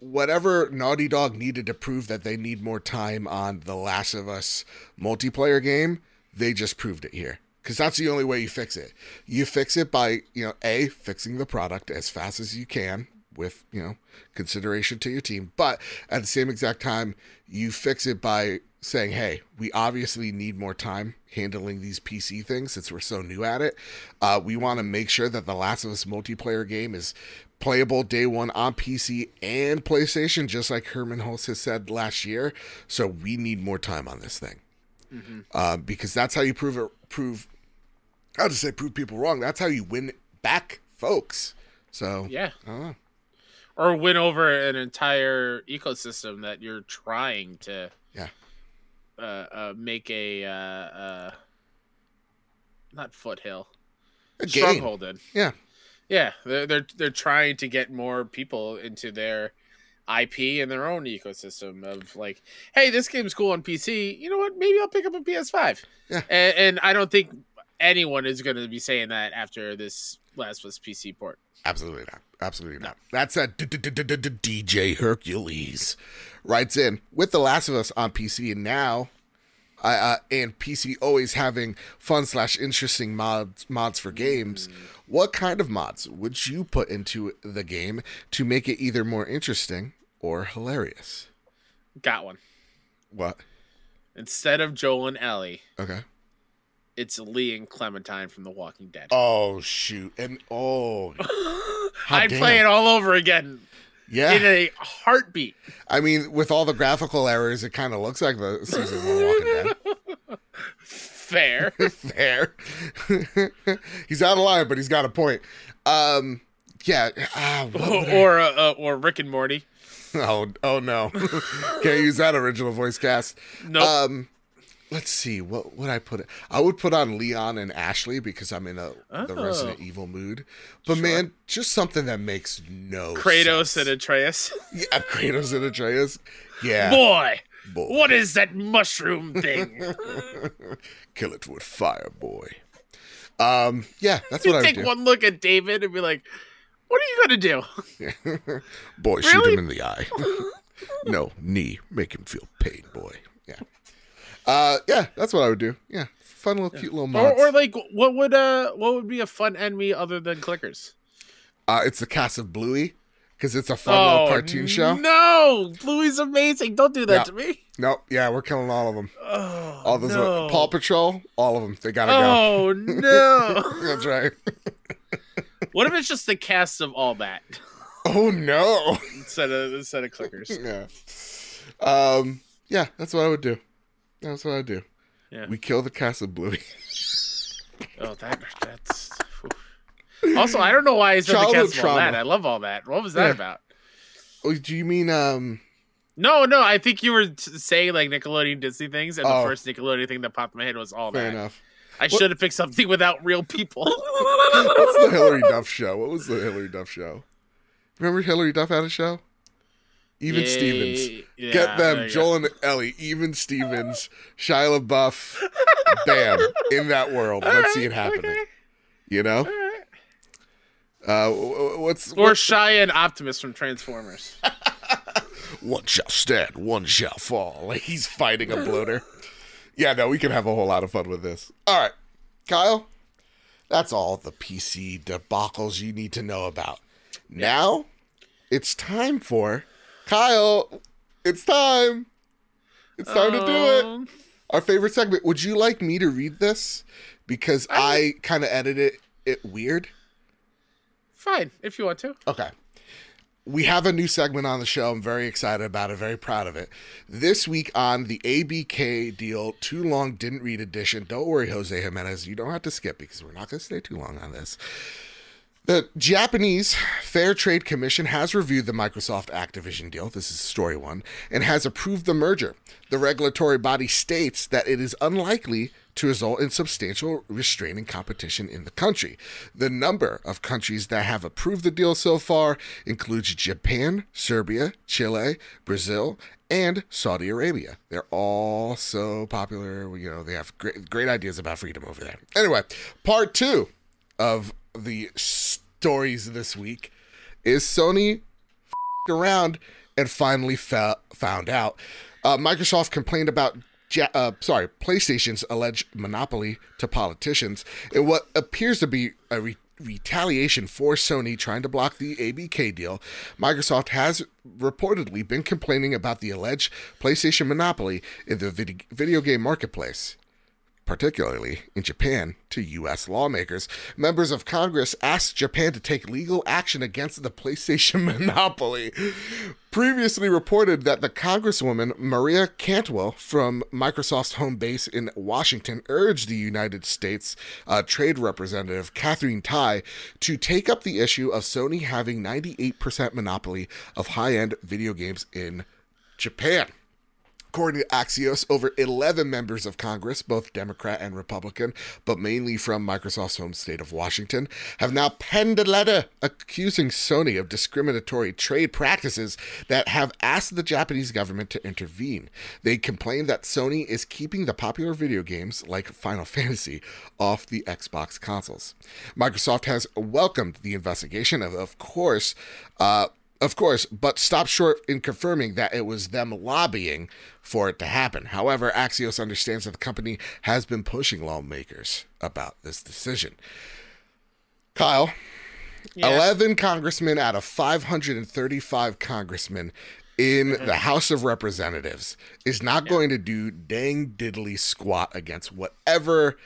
whatever Naughty Dog needed to prove that they need more time on the Last of Us multiplayer game, they just proved it here. Because that's the only way you fix it. You fix it by, you know, A, fixing the product as fast as you can, with you know consideration to your team. But at the same exact time you fix it by saying hey we obviously need more time handling these pc things since we're so new at it. Uh, we want to make sure that the last of us multiplayer game is playable day one on pc and playstation just like Hermen Hulst has said last year. So we need more time on this thing. Mm-hmm. uh, because that's how you prove it prove how to say prove people wrong. That's how you win back folks. So yeah or win over an entire ecosystem that you're trying to Yeah. uh, uh make a uh uh not foothill A game. stronghold in Yeah. yeah they're, they're they're trying to get more people into their ip and their own ecosystem of like hey this game's cool on pc you know what maybe i'll pick up a ps5 Yeah. and, and i don't think anyone is going to be saying that after this last was pc port Absolutely not. Absolutely not. That's a DJ Hercules writes in with The Last of Us on PC and now, uh, uh, and PC always having fun slash interesting mods mods for games. What kind of mods would you put into the game to make it either more interesting or hilarious? got one What? instead of joel and ellie Okay. It's lee and clementine from the walking dead Oh shoot! And oh, i'd damn. play it all over again yeah. in a heartbeat I mean, with all the graphical errors, it kind of looks like the season one Walking Dead. fair Fair. he's out of line, but he's got a point. Um, yeah. Ah, would I- or uh, uh, or rick and morty oh, oh no. Can't use that original voice cast. nope Um, let's see. What would I put? It? I would put on Leon and Ashley because I'm in a the Oh. Resident Evil mood. But man, just something that makes no kratos sense. and atreus yeah, Kratos and Atreus. Yeah, boy boy. what is that mushroom thing Kill it with fire, boy. Um, yeah, that's you what I take do. one look at david and be like what are you gonna do boy, shoot him in the eye. no, knee. Make him feel pain, boy. Yeah. Uh, yeah, that's what I would do. Yeah, fun little, cute little or, mods. or like what would uh what would be a fun enemy other than clickers uh, it's the cast of Bluey because it's a fun little cartoon show. Oh, no bluey's amazing don't do that Yeah. to me Nope. Yeah, we're killing all of them. oh All those no. Paw Patrol, all of them. They gotta go. oh no. That's right. what if it's just the cast of all that Oh no. instead of instead of clickers yeah. Um. Yeah, that's what I would do. That's what I do. Yeah. We kill the cast of Bluey. Oh, that that's. oof. Also, I don't know why he's the Childhood cast all that. I love all that. What was that Yeah. about? Oh, do you mean um? No, no. I think you were t- saying like Nickelodeon Disney things, and Oh. the first Nickelodeon thing that popped in my head was all that. Fair that. enough. I should have picked something without real people. What's the Hilary Duff show? What was the Hilary Duff show? Remember Hilary Duff had a show? Even Yeah, Stevens. yeah, Get them, Joel and Ellie. Even Stevens, Shia LaBeouf. Bam! In that world, go. let's see it happening. okay, You know? Uh, wh- wh- what's Or what- Shia and Optimus from Transformers. one shall stand, one shall fall. Like he's fighting a bloater. yeah, no, we can have a whole lot of fun with this. All right, Kyle. That's all the PC debacles you need to know about. Now, it's time for Kyle. It's time. It's time to do it. Um, Our favorite segment. Would you like me to read this? Because I kind of edited it weird. Fine, if you want to. Okay. We have a new segment on the show. I'm very excited about it, very proud of it. This week on the ABK deal, Too Long Didn't Read edition. Don't worry, Jose Jimenez. You don't have to skip because we're not going to stay too long on this. The Japanese Fair Trade Commission has reviewed the Microsoft Activision deal. This is story one, and has approved the merger. The regulatory body states that it is unlikely to result in substantial restraining competition in the country. The number of countries that have approved the deal so far includes Japan, Serbia, Chile, Brazil, and Saudi Arabia. They're all so popular. You know, they have great, great ideas about freedom over there. Anyway, part two of the stories this week is Sony around and finally fa- found out. Uh, Microsoft complained about, ja- uh, sorry, PlayStation's alleged monopoly to politicians in what appears to be a re- retaliation for Sony trying to block the ABK deal. Microsoft has reportedly been complaining about the alleged PlayStation monopoly in the vid- video game marketplace. Particularly in Japan, to U.S. lawmakers. Members of Congress asked Japan to take legal action against the PlayStation monopoly. Previously reported that the Congresswoman Maria Cantwell from Microsoft's home base in Washington urged the United States uh, Trade Representative Katherine Tai to take up the issue of Sony having 98% monopoly of high end video games in Japan. According to Axios, over 11 members of Congress, both Democrat and Republican, but mainly from Microsoft's home state of Washington, have now penned a letter accusing Sony of discriminatory trade practices that have asked the Japanese government to intervene. They complain that Sony is keeping the popular video games like Final Fantasy off the Xbox consoles. Microsoft has welcomed the investigation, of, course. Uh, of course, but stopped short in confirming that it was them lobbying for it to happen. However, Axios understands that the company has been pushing lawmakers about this decision. Kyle, Yeah. 11 congressmen out of 535 congressmen in the House of Representatives is not going to do dang diddly squat against whatever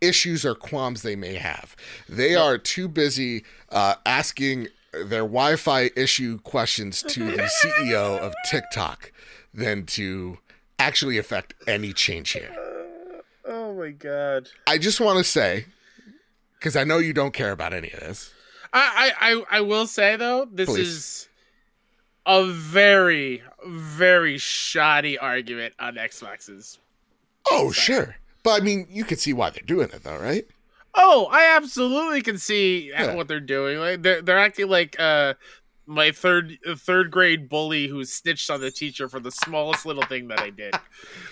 issues or qualms they may have. They are too busy uh, asking their Wi Fi issue questions to the CEO of TikTok than to actually affect any change here. Oh my god. I just want to say, because I know you don't care about any of this. I, I, I, will say though, this Please. is a very, very shoddy argument on Xbox's. Oh, sure. But I mean, you could see why they're doing it, though, right? Oh, I absolutely can see Yeah. what they're doing. Like they're they're acting like uh my third third grade bully who snitched on the teacher for the smallest little thing that I did.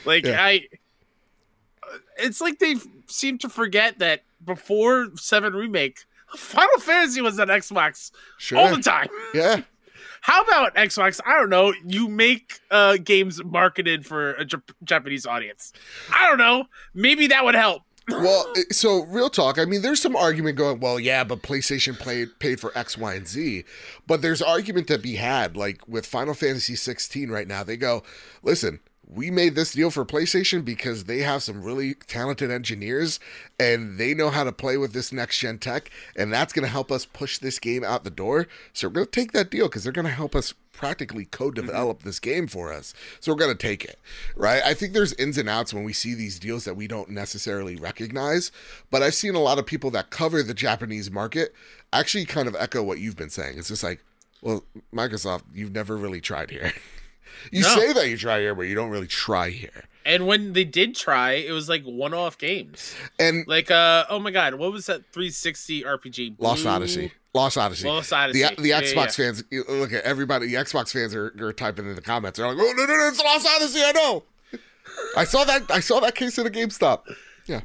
Like Yeah. I it's like they seem to forget that before 7 remake Final Fantasy was on Xbox Sure. all the time. yeah. How about Xbox? I don't know. You make uh, games marketed for a Japanese audience. I don't know. Maybe that would help. Well, eh, so real talk. I mean, there's some argument going. Well, yeah, but PlayStation played paid for X, Y, and Z. But there's argument to be had. Like with Final Fantasy 16 right now, they go, listen. We made this deal for PlayStation because they have some really talented engineers and they know how to play with this next gen tech, and that's going to help us push this game out the door. So we're going to take that deal because they're going to help us practically co-develop this game for us. So we're going to take it, right? I think there's ins and outs when we see these deals that we don't necessarily recognize, but I've seen a lot of people that cover the Japanese market actually kind of echo what you've been saying. It's just like, well, Microsoft, you've never really tried here. you No. say that you try here, but you don't really try here. And when they did try, it was like one-off games. And Like, uh, oh my god, what was that 360 RPG? Lost Blue- Odyssey. Lost Odyssey. Lost Odyssey. The, the Yeah, Xbox yeah, yeah. fans, look at everybody. The Xbox fans are, are typing in the comments. They're like, "Oh no, no, no! It's Lost Odyssey! I know. I saw that. I saw that case at a GameStop.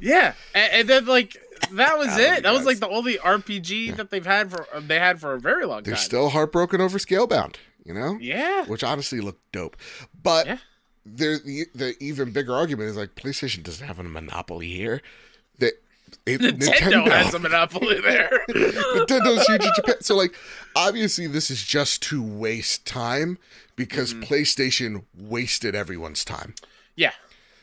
Yeah, and, and then like that was it. That was like the only RPG that they've had for they had for a very long time. They're still heartbroken over Scalebound. You know, yeah, which honestly looked dope. But Yeah. there, the, the even bigger argument is like PlayStation doesn't have a monopoly here. That it, Nintendo, has a monopoly there. Nintendo's huge in Japan. So, like, obviously, this is just to waste time because Mm-hmm. PlayStation wasted everyone's time. yeah,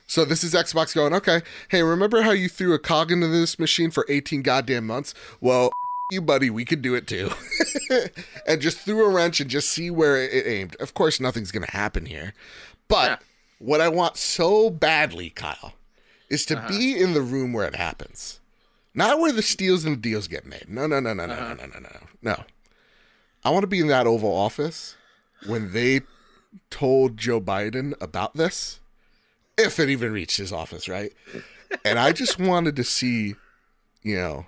So, this is Xbox going, okay, hey, remember how you threw a cog into this machine for 18 goddamn months? Well, you, buddy, we could do it too. and just threw a wrench and just see where it aimed. Of course, nothing's going to happen here. But Yeah. what I want so badly, Kyle, is to uh-huh. be in the room where it happens, not where the steals and the deals get made. No, no, no, no, no, uh-huh. no, no, no, no, no. I want to be in that Oval Office when they told Joe Biden about this, if it even reached his office, right? And I just wanted to see, you know,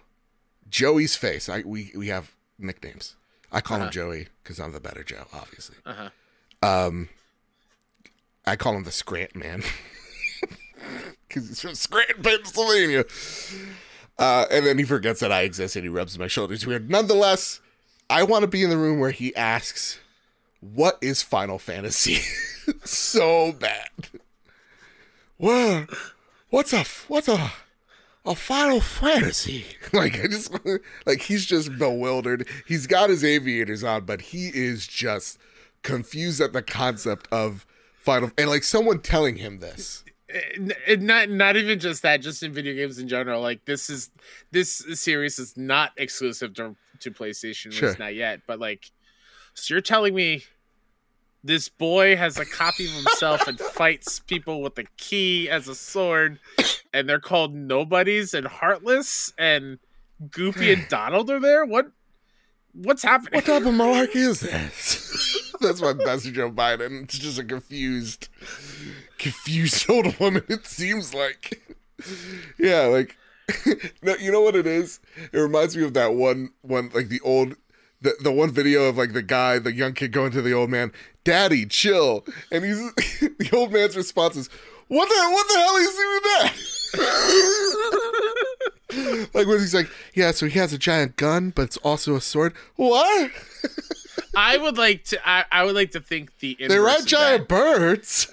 Joey's face. I we we have nicknames. I call uh-huh. him Joey because I'm the better Joe, obviously. Uh-huh. Um, I call him the Scrant Man. because he's from Scranton, Pennsylvania. Uh, and then he forgets that I exist and he rubs my shoulders weird. Nonetheless, I want to be in the room where he asks, "What is Final Fantasy?" so bad. Well, what's a what's a a Final Fantasy? Like I just like he's just bewildered. He's got his aviators on, but he is just confused at the concept of Final and like someone telling him this. Eh, n- n- not not even just that just in video games in general like this is this series is not exclusive to to playstation at Sure. not yet but like so you're telling me this boy has a copy of himself and fights people with a key as a sword and they're called nobodies and heartless and goofy and donald are there what what's happening What type of malarkey is this? That's what that's Joe Biden. It's just a confused, confused old woman. It seems like, yeah, like, no, you know what it is? It reminds me of that one, one like the old, the the one video of like the guy, the young kid going to the old man, "Daddy, chill," and he's the old man's response is, "What the what the hell is he doing that?" like when he's like, "Yeah, so he has a giant gun, but it's also a sword." What? i would like to I, I would like to think the They inverse ride of giant birds.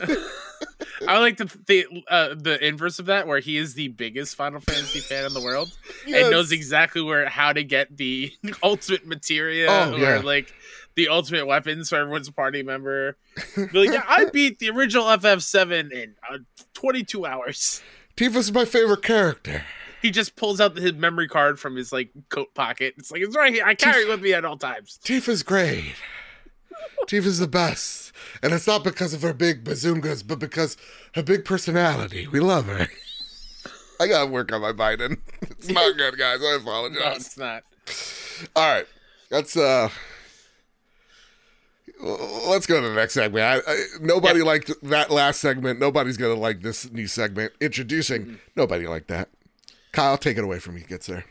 I would like to think uh, the inverse of that, where he is the biggest Final Fantasy fan in the world Yes. and knows exactly where how to get the ultimate materia Oh, or yeah. like the ultimate weapons for everyone's party member. Be like, yeah, I beat the original FF7 in uh, 22 hours. Tifa's my favorite character. He just pulls out his memory card from his like coat pocket. It's like it's right here. I carry it with me at all times. Tifa's great. Tifa's the best. And it's not because of her big bazungas, but because her big personality. We love her. I gotta work on my Biden. It's not good, guys. I No, apologize. it's not. All right. Let's uh let's go to the next segment. I, I, nobody liked that last segment. Nobody's gonna like this new segment. Introducing. Nobody liked that. Kyle, take it away from me. Gets there.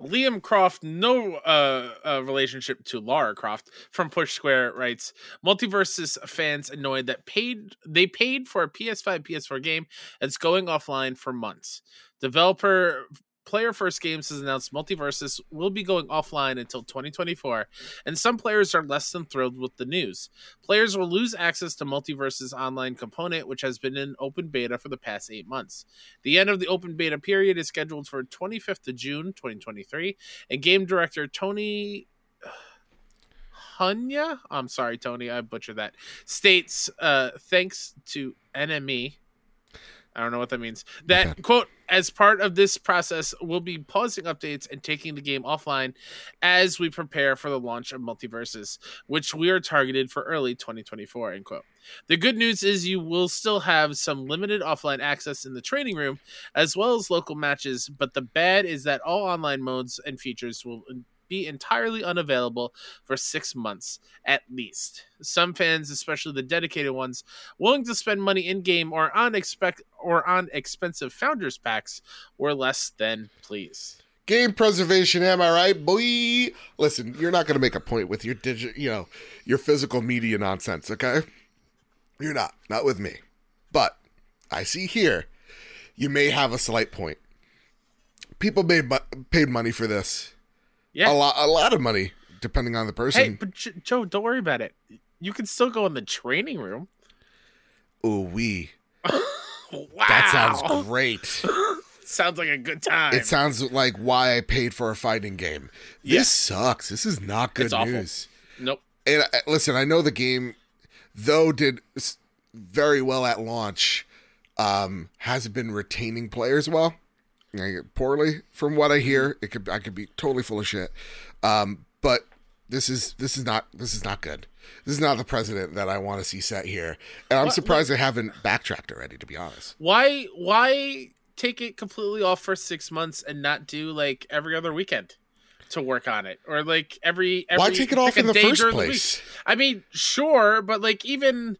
Liam Croft, no uh, uh, relationship to Lara Croft from Push Square writes, MultiVersus fans annoyed that paid they paid for a PS5 PS4 game that's going offline for months. Developer Player First Games has announced MultiVersus will be going offline until 2024, and some players are less than thrilled with the news. Players will lose access to MultiVersus online component, which has been in open beta for the past eight months. The end of the open beta period is scheduled for 25th of June 2023, and game director Tony Hunya, I'm sorry, Tony, I butchered that, states, uh, thanks to NME, I don't know what that means, that, Okay. quote, as part of this process, we'll be pausing updates and taking the game offline as we prepare for the launch of MultiVersus, which we are targeted for early 2024, end quote. The good news is you will still have some limited offline access in the training room as well as local matches, but the bad is that all online modes and features will be entirely unavailable for six months at least. Some fans, especially the dedicated ones, willing to spend money in game or on expect or on expensive founders packs, were less than pleased. Game preservation, am I right, boy? Listen, you're not gonna make a point with your digit, you know, your physical media nonsense, okay? You're not, not with me. But I see here, you may have a slight point. People made mo- paid money for this, Yeah. a lot, a lot of money, depending on the person. Hey, but J- Joe, don't worry about it. You can still go in the training room. Ooh, we. Wow, That sounds great. sounds like a good time. It sounds like why I paid for a fighting game. This Yeah. sucks. This is not good It's awful. news. nope. and uh, listen, I know the game, though did very well at launch, um, hasn't been retaining players well, poorly from what I hear. It could I could be totally full of shit, um, but this is this is not this is not good. This is not the president that I want to see set here, and I'm What- surprised they haven't backtracked already. To be honest, Why? Why take it completely off for six months and not do like every other weekend to work on it, or like every, every why take it off a in the first during the place? I mean, sure, but like even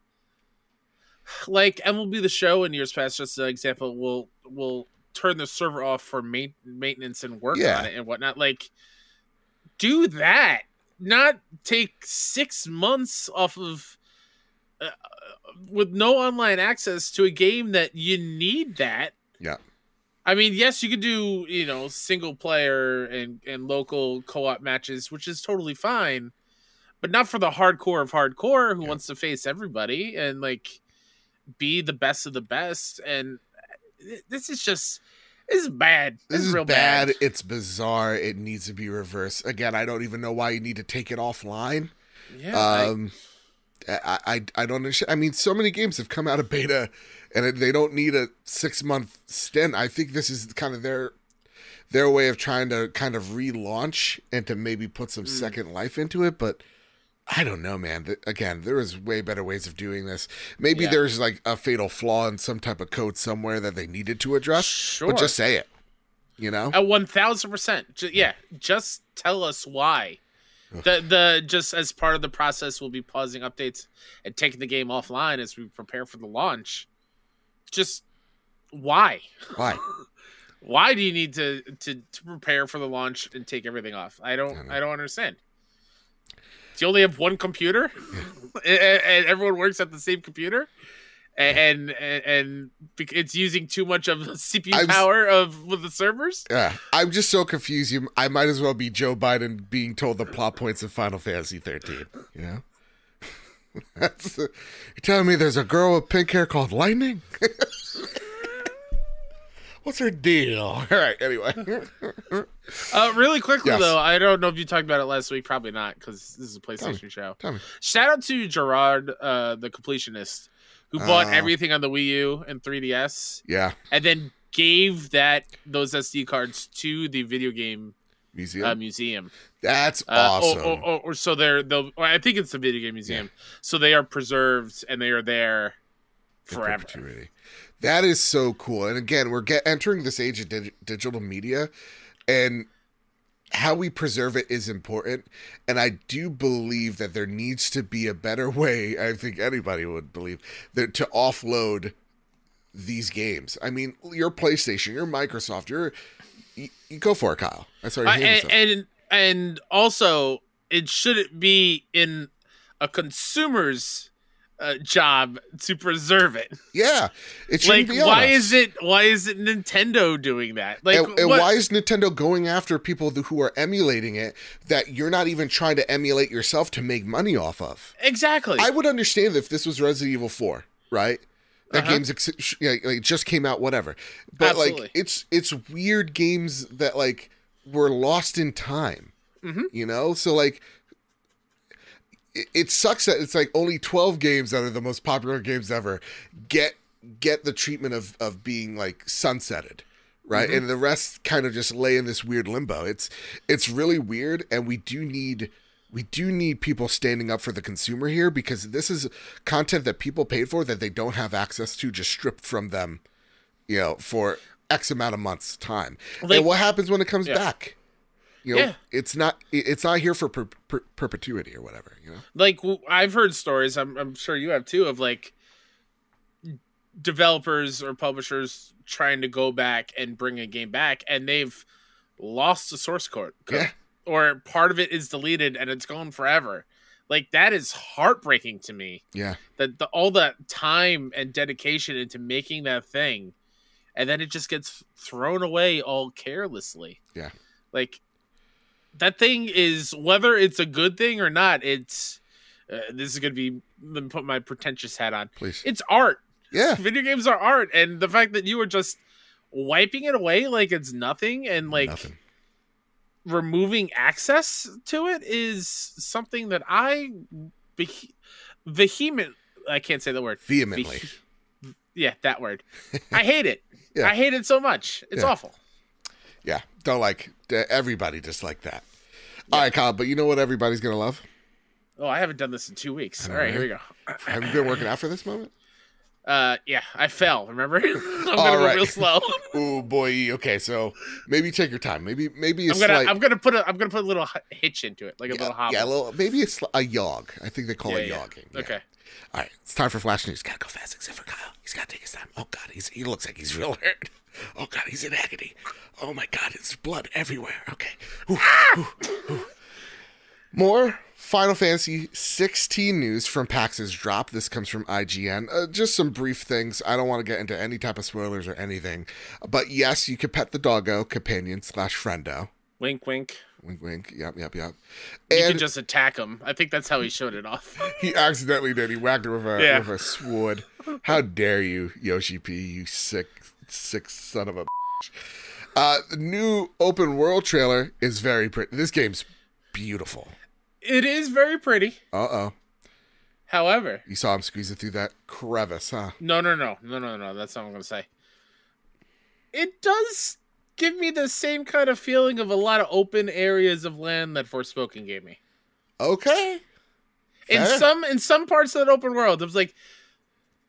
like MLB the Show in years past, just an example, will will turn the server off for main, maintenance and work Yeah. on it and whatnot. Like, do that, not take six months off of. Uh, with no online access to a game that you need that Yeah. I mean, yes, you could do you know single player and and local co-op matches, which is totally fine, but not for the hardcore of hardcore who Yeah. wants to face everybody and like be the best of the best. And this is just this is bad. This is real bad. It's bizarre. It needs to be reversed. Again, I don't even know why you need to take it offline. Yeah, I- Um, I, I I don't understand. I mean, so many games have come out of beta, and they don't need a six month stint. I think this is kind of their their way of trying to kind of relaunch and to maybe put some Mm. second life into it. But I don't know, man. Again, there is way better ways of doing this. Maybe Yeah. there's like a fatal flaw in some type of code somewhere that they needed to address. Sure. But just say it. You know? At one thousand percent. Yeah, just tell us why. The the just as part of the process, we'll be pausing updates and taking the game offline as we prepare for the launch. Just why? Why? Why do you need to to, to prepare for the launch and take everything off? I don't I I, don't understand. Do you only have one computer, and, everyone works at the same computer? And, and and it's using too much of the CPU I'm power of with the servers. Yeah, I'm just so confused. You, I might as well be Joe Biden being told the plot points of Final Fantasy 13. You know, that's you're telling me there's a girl with pink hair called Lightning. What's her deal? All right. Anyway, Uh, really quickly Yes. though, I don't know if you talked about it last week. Probably not, because this is a Tell. PlayStation show. tell me. Shout out to Gerard, uh, the completionist, who bought Oh. everything on the Wii U and 3DS, Yeah, and then gave that those SD cards to the video game museum. uh, museum. that's Uh, awesome. Or, or, or, so they're they'll. I think it's the video game museum. So they are preserved and they are there forever. That is so cool. And again, we're get, entering this age of dig- digital media, and how we preserve it is important. And I do believe that there needs to be a better way. I think anybody would believe that to offload these games. I mean, your PlayStation, your Microsoft, your you, you go for it, Kyle. I your Uh, hand and, and and also it shouldn't be in a consumer's uh, job to preserve it. yeah, it shouldn't Like, be why us. is it? Why is it Nintendo doing that? Like, and, and why is Nintendo going after people who are emulating it that you're not even trying to emulate yourself to make money off of? exactly? I would understand if this was Resident Evil 4, right? That Uh-huh. game's ex- yeah, like, just came out, whatever. But like, it's it's weird games that like were lost in time. Mhm. You know, so like. It, sucks that it's like only 12 games that are the most popular games ever. Get get the treatment of of being like sunsetted right? Mm-hmm. and the rest kind of just lay in this weird limbo. It's it's really weird and we do need we do need people standing up for the consumer here because this is content that people paid for that they don't have access to just stripped from them you know for x amount of months time. Like- and what happens when it comes Yeah. back you know Yeah. it's not it's not here for per, per, perpetuity or whatever you know like I've heard stories. I'm I'm sure you have too of like developers or publishers trying to go back and bring a game back, and they've lost the source code. Yeah. Or part of it is deleted and it's gone forever. Like that is heartbreaking to me. yeah that the, all that time and dedication into making that thing and then it just gets thrown away all carelessly Yeah. like that thing is whether it's a good thing or not it's uh, this is gonna be let me put my pretentious hat on please it's art yeah video games are art and the fact that you are just wiping it away like it's nothing and like nothing removing access to it is something that i veh- vehement i can't say the word vehemently Veh- yeah, that word. I hate it. Yeah. I hate it so much. It's Yeah. awful. Yeah, don't like everybody just like that. All right, Kyle, but you know what everybody's gonna love? Oh, I haven't done this in two weeks. All know, right, here we go. Have you been working out for this moment? Uh, yeah, I fell. Remember? I'm gonna All go real slow. Oh boy. Okay, so maybe take your time. Maybe maybe a I'm gonna slight. I'm gonna put a I'm gonna put a little hitch into it, like a yeah, little hobble. yeah, a little maybe a, sli- a yog. I think they call Yeah, it yeah. yogging. Yeah. Okay. All right, it's time for flash news. Gotta go fast, except for Kyle. He's gotta take his time. Oh God, he's he looks like he's real hurt. Oh God, he's in agony. Oh my God, it's blood everywhere. Okay. Ooh, ooh, ooh. More Final Fantasy 16 news from PAX's drop. This comes from IGN. Uh, just some brief things. I don't want to get into any type of spoilers or anything. But yes, you can pet the doggo, companion slash friendo. Wink, wink. Wink, wink. Yep, yep, yep. You can just attack him. I think that's how he showed it off. he accidentally did. He whacked her with a Yeah. with a sword. How dare you, Yoshi P? You sick, sick son of a. bitch. Uh, the new open world trailer is very pretty. This game's beautiful. it is very pretty. Uh oh. However, You saw him squeezing through that crevice, huh? no, no, no, no, no, no. That's not what I'm gonna say. It does give me the same kind of feeling of a lot of open areas of land that Forspoken gave me. Okay. In Fair. some in some parts of that open world, it was like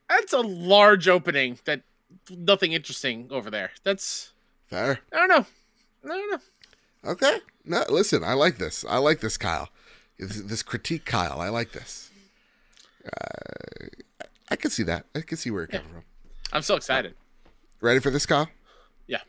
that's a large opening that nothing interesting over there. That's Fair. I don't know. I don't know. Okay. No, listen, I like this. I like this, Kyle. This, this critique, Kyle. I like this. Uh, I can see that. I can see where it comes from. I'm so excited. Ready for this, Kyle? Yeah.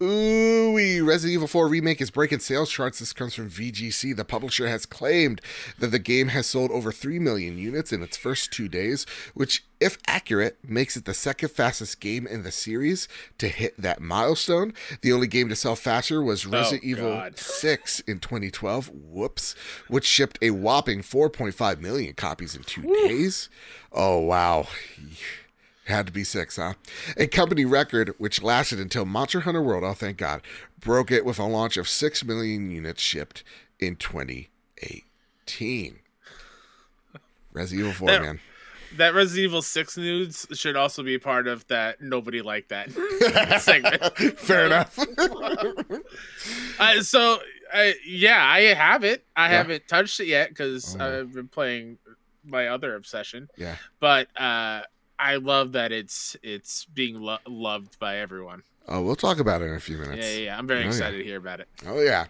Ooh, Resident Evil 4 Remake is breaking sales charts. This comes from VGC. The publisher has claimed that the game has sold over 3 million units in its first two days, which, if accurate, makes it the second fastest game in the series to hit that milestone. The only game to sell faster was oh, Resident Evil God. 6 in 2012, whoops, which shipped a whopping 4.5 million copies in two days. Oh, wow. Had to be six, huh? A company record, which lasted until Monster Hunter World, oh thank God, broke it with a launch of 6 million units shipped in 2018. Resident Evil 4, That- man. That Resident Evil 6 news should also be part of that nobody liked that segment. Fair enough. Uh, so, uh, yeah, I have it. I Yeah. haven't touched it yet because Oh. I've been playing my other obsession. yeah. But uh, I love that it's it's being lo- loved by everyone. Oh, we'll talk about it in a few minutes. Yeah, yeah, yeah. I'm very Oh, yeah. excited to hear about it. Oh yeah.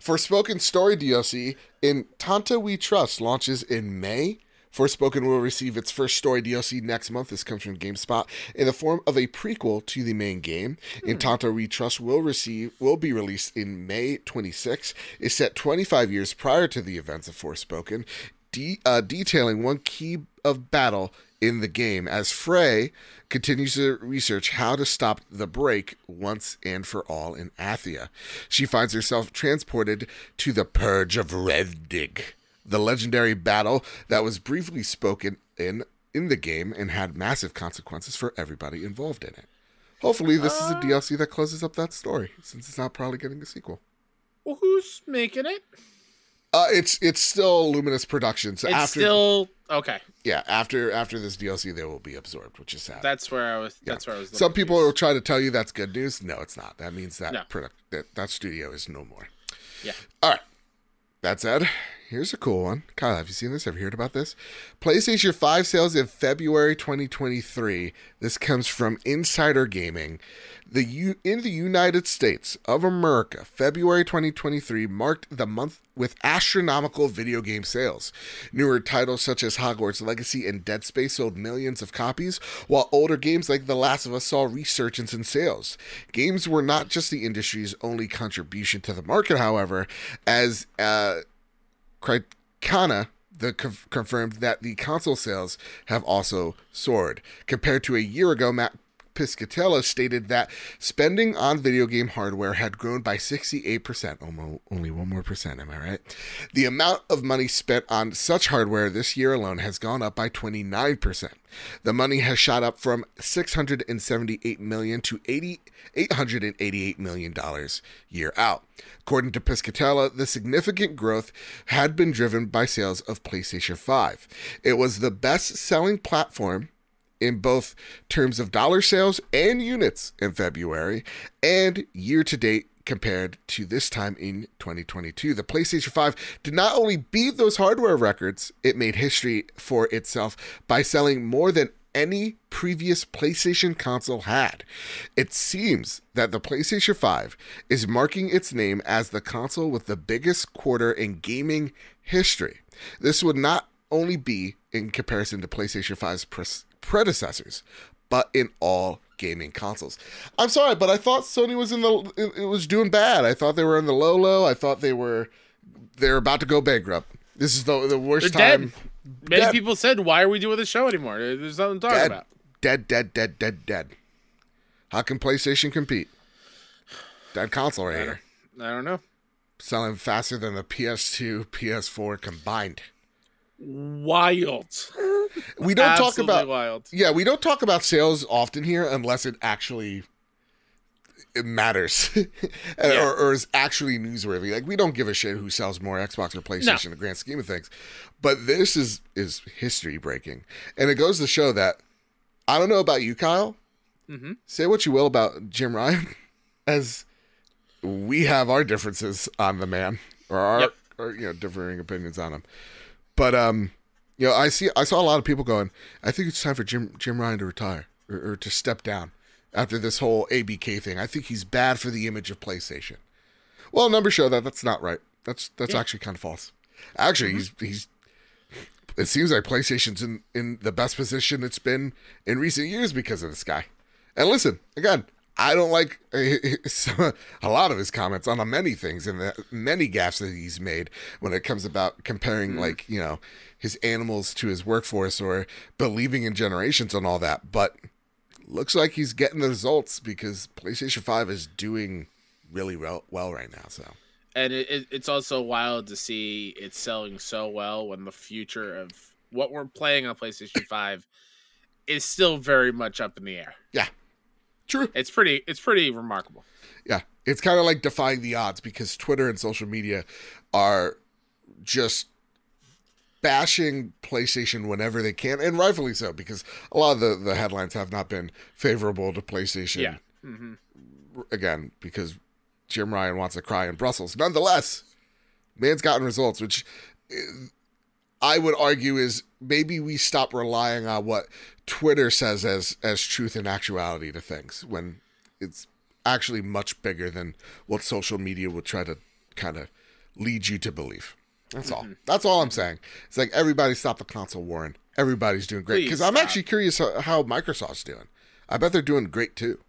Forspoken Story DLC in Tanta We Trust launches in May. Forspoken will receive its first story DLC next month. This comes from GameSpot in the form of a prequel to the main game. In Tanta We Trust will receive will be released in May 26. Is set 25 years prior to the events of Forspoken, de- uh, detailing one key of battle in the game as Frey continues to research how to stop the break once and for all in Athia. She finds herself transported to the Purge of Revdig, the legendary battle that was briefly spoken in in the game and had massive consequences for everybody involved in it. Hopefully, this is a uh. DLC that closes up that story, since it's not probably getting a sequel. Well, who's making it? Uh, it's it's still Luminous Productions. It's after still okay. yeah, after after this DLC, they will be absorbed, which is sad. That's where I was. That's where I was. Some people will try to tell you that's good news. No, it's not. That means that No. product that, that studio is no more. Yeah. All right. That said, here's a cool one. Kyle, have you seen this? Have you heard about this? PlayStation 5 sales in February 2023. This comes from Insider Gaming. The U- in the United States of America, February 2023 marked the month with astronomical video game sales. Newer titles such as Hogwarts Legacy and Dead Space sold millions of copies, while older games like The Last of Us saw resurgence in sales. Games were not just the industry's only contribution to the market, however, as uh, Circana the conf- confirmed that the console sales have also soared. Compared to a year ago, Matt Piscatella stated that spending on video game hardware had grown by 68%. Almost, only one more percent, am I right? The amount of money spent on such hardware this year alone has gone up by 29%. The money has shot up from 678 million to 80, 888 million dollars year out. According to Piscatella, the significant growth had been driven by sales of PlayStation 5. It was the best-selling platform in both terms of dollar sales and units in February and year to date compared to this time in 2022. The PlayStation 5 did not only beat those hardware records, it made history for itself by selling more than any previous PlayStation console had. It seems that the PlayStation 5 is marking its name as the console with the biggest quarter in gaming history. This would not only be in comparison to PlayStation 5's pres- predecessors, but in all gaming consoles. I'm sorry, but I thought Sony was in the it, it was doing bad. I thought they were in the low low. I thought they were they're about to go bankrupt. This is the the worst They're time. dead. Many Dead. people said, "Why are we doing this show anymore? There's nothing to talk Dead, about." dead, dead, dead, dead, dead. How can PlayStation compete? Dead console right here, I don't know. selling faster than the PS2, PS4 combined. Wild. We don't talk about wild. Yeah, we don't talk about sales often here unless it actually it matters Yeah. or, or is actually newsworthy. Like we don't give a shit who sells more Xbox or PlayStation in the grand scheme of things. But this is is history breaking. And it goes to show that I don't know about you, Kyle. Mhm. Say what you will about Jim Ryan, as we have our differences on the man or our Yep. or you know differing opinions on him. But um, you know, I see I saw a lot of people going. I think it's time for Jim Jim Ryan to retire or, or to step down after this whole ABK thing. I think he's bad for the image of PlayStation. Well, numbers show that that's not right. That's that's actually kind of false. Actually, mm-hmm. he's he's. It seems like PlayStation's in in the best position it's been in recent years because of this guy. And listen, again, I don't like a lot of his comments on the many things and the many gaffes that he's made when it comes about comparing, mm-hmm. like, you know, his animals to his workforce or believing in generations and all that. But looks like he's getting the results because PlayStation 5 is doing really well, well right now. So, and it, it, it's also wild to see it selling so well when the future of what we're playing on PlayStation Five is still very much up in the air. True. It's pretty. It's pretty remarkable. Yeah, it's kind of like defying the odds because Twitter and social media are just bashing PlayStation whenever they can, and rightfully so because a lot of the, the headlines have not been favorable to PlayStation. Yeah. hmm Again, because Jim Ryan wants to cry in Brussels. Nonetheless, man's gotten results, which uh, I would argue is maybe we stop relying on what Twitter says as as truth and actuality to things when it's actually much bigger than what social media would try to kind of lead you to believe. That's all. Mm-hmm. That's all I'm saying. It's like everybody stop the console warring. Everybody's doing great because I'm actually curious how, how Microsoft's doing. I bet they're doing great too.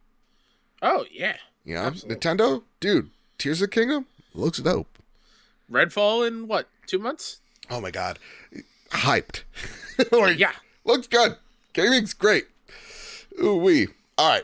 Oh yeah. Know, Absolutely. Nintendo, dude, Tears of Kingdom looks dope. Redfall in what? Two months? Oh my god, hyped. like, Yeah. looks good. Gaming's great. Ooh wee. All right.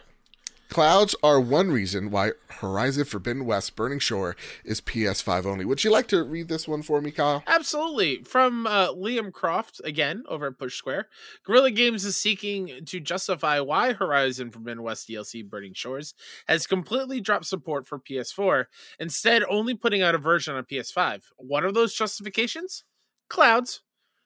Clouds are one reason why Horizon Forbidden West Burning Shore is PS5 only. Would you like to read this one for me, Kyle? Absolutely. From uh, Liam Croft, again, over at Push Square. Guerrilla Games is seeking to justify why Horizon Forbidden West DLC Burning Shores has completely dropped support for PS4, instead, only putting out a version on PS5. One of those justifications? Clouds.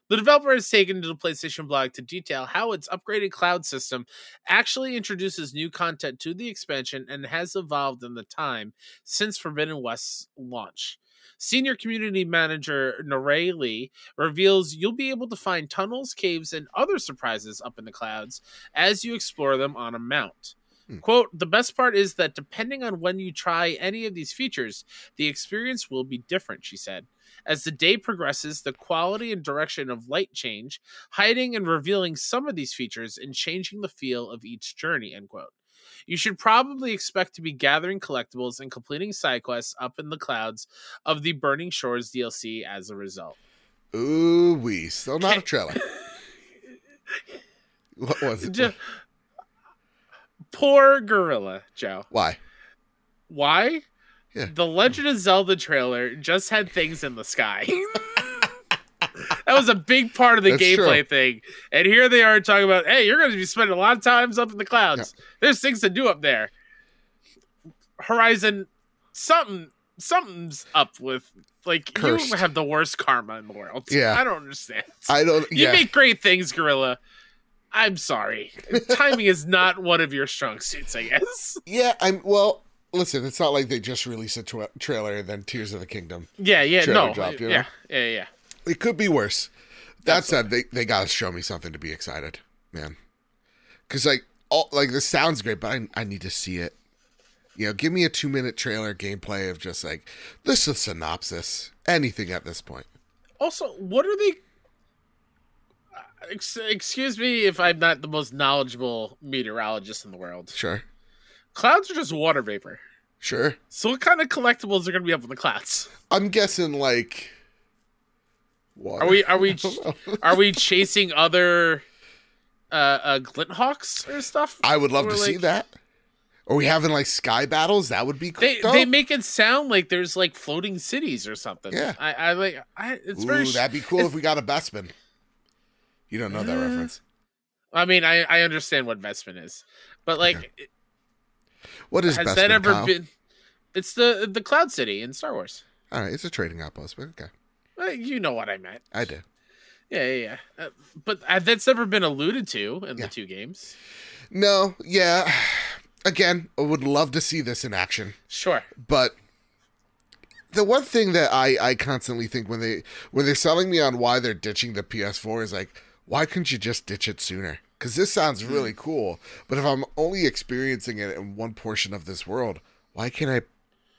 The developer has taken to the PlayStation blog to detail how its upgraded cloud system actually introduces new content to the expansion and has evolved in the time since Forbidden West's launch. Senior community manager Norey Lee reveals you'll be able to find tunnels, caves, and other surprises up in the clouds as you explore them on a mount. Hmm. Quote, the best part is that depending on when you try any of these features, the experience will be different, she said. As the day progresses, the quality and direction of light change, hiding and revealing some of these features and changing the feel of each journey, end quote. You should probably expect to be gathering collectibles and completing side quests up in the clouds of the Burning Shores DLC as a result. Ooh we Still not a trailer. what was it? Ju- Poor Guerrilla, Joe. Why? Why? Yeah. The Legend of Zelda trailer just had things in the sky. that was a big part of the That's gameplay true. thing. And here they are talking about, hey, you're going to be spending a lot of times up in the clouds. There's things to do up there. Horizon, something, something's up with. Like Cursed. you have the worst karma in the world. Yeah. I don't understand. I don't. You Yeah. make great things, Guerrilla. I'm sorry. Timing is not one of your strong suits, I guess. Yeah, I'm well. Listen, it's not like they just released a tra- trailer and then Tears of the Kingdom. Yeah, yeah, no. dropped, you know? yeah, yeah, yeah. It could be worse. That said, they they gotta show me something to be excited, man. Because like all like this sounds great, but I I need to see it. You know, give me a two minute trailer gameplay of just like this is a synopsis, anything at this point. Also, what are they? uh, excuse me if I'm not the most knowledgeable meteorologist in the world. Sure, Clouds are just water vapor. sure. So, what kind of collectibles are going to be up in the clouds? I'm guessing like. Water. Are we are we I don't know. are we chasing other uh, uh glint hawks or stuff? I would love Or, to see that. Are we having like sky battles? That would be cool. They they make it sound like there's like floating cities or something. Yeah. I, I like I it's Ooh, very. sh- that'd be cool it's- if we got a Bespin. You don't know that Uh, reference. I mean, I I understand what Bespin is, but like, What is Has Bespin, that ever Kyle? been? It's the the Cloud City in Star Wars. All right, it's a trading outpost, but okay, Uh, You know what I meant. I do. Yeah, yeah, yeah. Uh, but uh, that's never been alluded to in Yeah. the two games. No, yeah. Again, I would love to see this in action, Sure. but the one thing that I I constantly think when they when they're selling me on why they're ditching the PS4 is like, why couldn't you just ditch it sooner? Because this sounds mm-hmm. really cool, but if I'm only experiencing it in one portion of this world, why can't I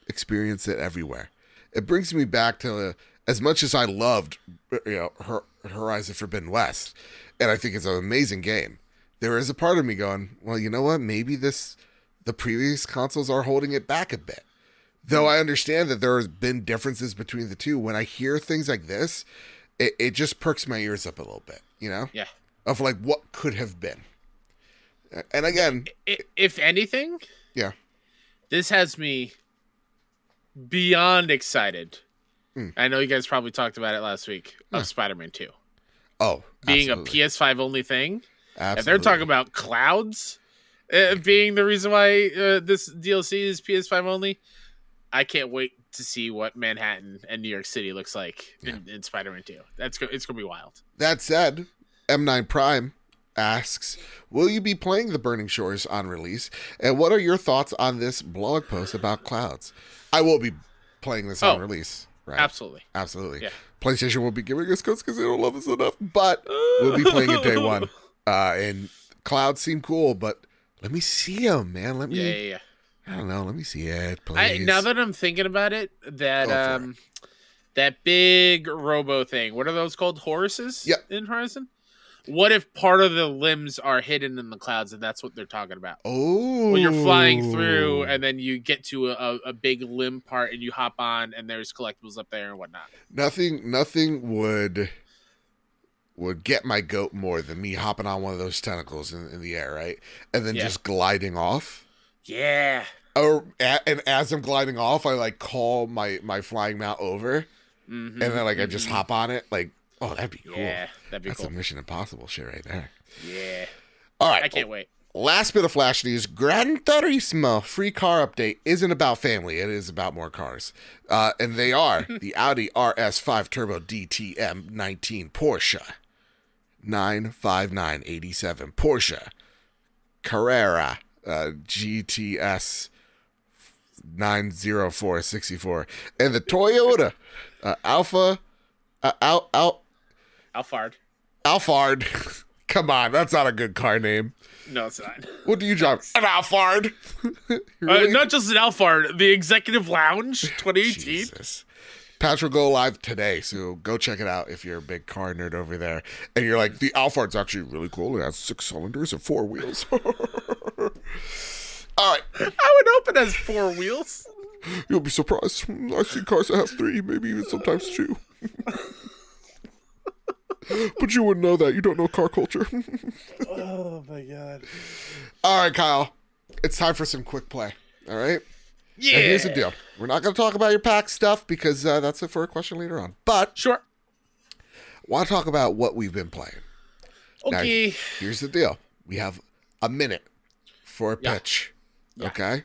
experience it everywhere? It brings me back to as much as I loved, uh, you know, Hor- Horizon Forbidden West, and I think it's an amazing game. There is a part of me going, well, you know what? Maybe this, the previous consoles are holding it back a bit. Though I understand that there has been differences between the two. When I hear things like this, it, it just perks my ears up a little bit, you know, Yeah. Of like what could have been. And again, If anything, yeah, this has me beyond excited. Hmm. I know you guys probably talked about it last week Yeah. of Spider-Man 2 oh, being absolutely. a PS5 only thing. Absolutely. If they're talking about clouds uh, being the reason why uh, this DLC is PS5 only, I can't wait to see what Manhattan and New York City looks like in, in Spider-Man 2. That's it's gonna be wild. That said, M9 Prime asks, "Will you be playing The Burning Shores on release? And what are your thoughts on this blog post about clouds?" I will be playing this on Oh. release. Right. Absolutely. Absolutely. Yeah. PlayStation will be giving us codes because they don't love us enough, but we'll be playing it day one. Uh, and clouds seem cool, but let me see them, man. Let me. Yeah, yeah, yeah. I don't know. Let me see it, please. I, now that I'm thinking about it, that um, that big robo thing. What are those called? Horses. Yep. In Horizon. What if part of the limbs are hidden in the clouds, and that's what they're talking about? oh, When you're flying through, and then you get to a, a big limb part, and you hop on, and there's collectibles up there and whatnot. nothing, nothing would would get my goat more than me hopping on one of those tentacles in, in the air, right, and then Yeah. just gliding off. Yeah. Or and as I'm gliding off, I like call my my flying mount over, Mhm, and then like I just mhm. hop on it. Like, oh, that'd be cool. Yeah, that'd be That's cool. a Mission Impossible shit right there. Yeah, All right, I can't wait. Last bit of flash news: Gran Turismo free car update isn't about family; it is about more cars, uh, and they are the Audi RS5 Turbo DTM 19 Porsche 95987 Porsche Carrera uh, GTS 90464 and the Toyota uh, Alpha uh, Al Al Alphard. Alfard. Come on, that's not a good car name. No, it's not. What do you drive? An Alphard. Uh, not just an Alphard, the Executive Lounge 2018. Jesus. Patch will go live today, so go check it out if you're a big car nerd over there. And you're like, the Alphard's actually really cool. It has six cylinders and four wheels. All right, I would hope it has four wheels. you'll be surprised. I see cars that have three, maybe even sometimes two. but you wouldn't know that. You don't know car culture. Oh my god. All right, Kyle. It's time for some quick play. All right. Yeah. And here's the deal. We're not going to talk about your pack stuff because uh, that's it for a question later on. But Sure. want to talk about what we've been playing. Now, Okay. here's the deal. We have a minute for a Yeah. pitch. Yeah. Okay?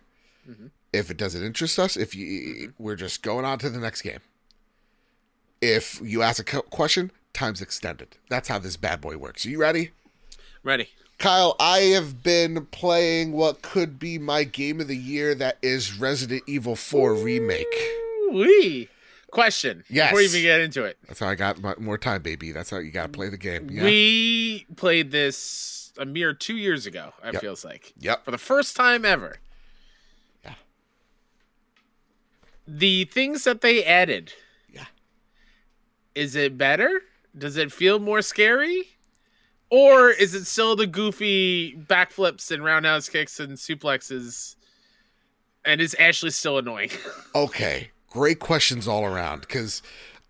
If it doesn't interest us, if you we're just going on to the next game. If you ask a question, time's extended. That's how this bad boy works. Are you ready? Ready. Kyle, I have been playing what could be my game of the year that is Resident Evil 4 remake. We question. Yes. Before we even get into it, That's how I got my, more time, baby. That's how you got to play the game. Yeah. we played this a mere two years ago. It Yep. feels like yep. for the first time ever. Yeah. The things that they added. Yeah. Is it better? Does it feel more scary? Or is it still the goofy backflips and roundhouse kicks and suplexes? And is Ashley still annoying? Okay. Great questions all around because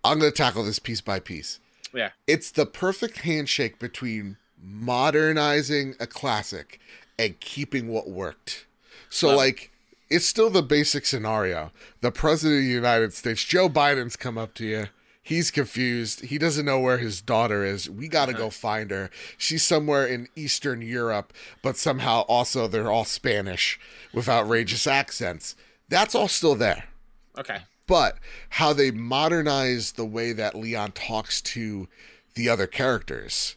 I'm going to tackle this piece by piece. yeah. It's the perfect handshake between modernizing a classic and keeping what worked. So, Love it. like, it's still the basic scenario. The president of the United States, Joe Biden's come up to you. He's confused. He doesn't know where his daughter is. We got to go find her. She's somewhere in Eastern Europe, but somehow also they're all Spanish with outrageous accents. That's all still there. Okay. But how they modernize the way that Leon talks to the other characters,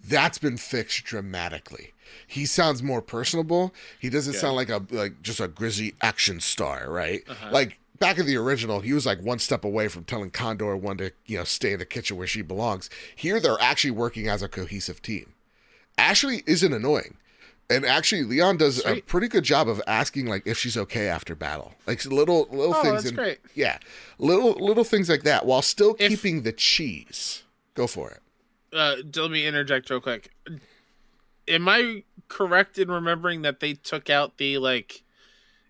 that's been fixed dramatically. He sounds more personable. He doesn't Good. sound like a like just a grisly action star, right? Uh-huh. Like back in the original, he was like one step away from telling Condor one to you know stay in the kitchen where she belongs. Here, they're actually working as a cohesive team. Ashley isn't annoying. And actually, Leon does a pretty good job of asking like if she's okay after battle, like little little Oh, things. that's in- great. Yeah, little little things like that, while still If- keeping the cheese. Go for it. Uh, let me interject real quick. Am I correct in remembering that they took out the like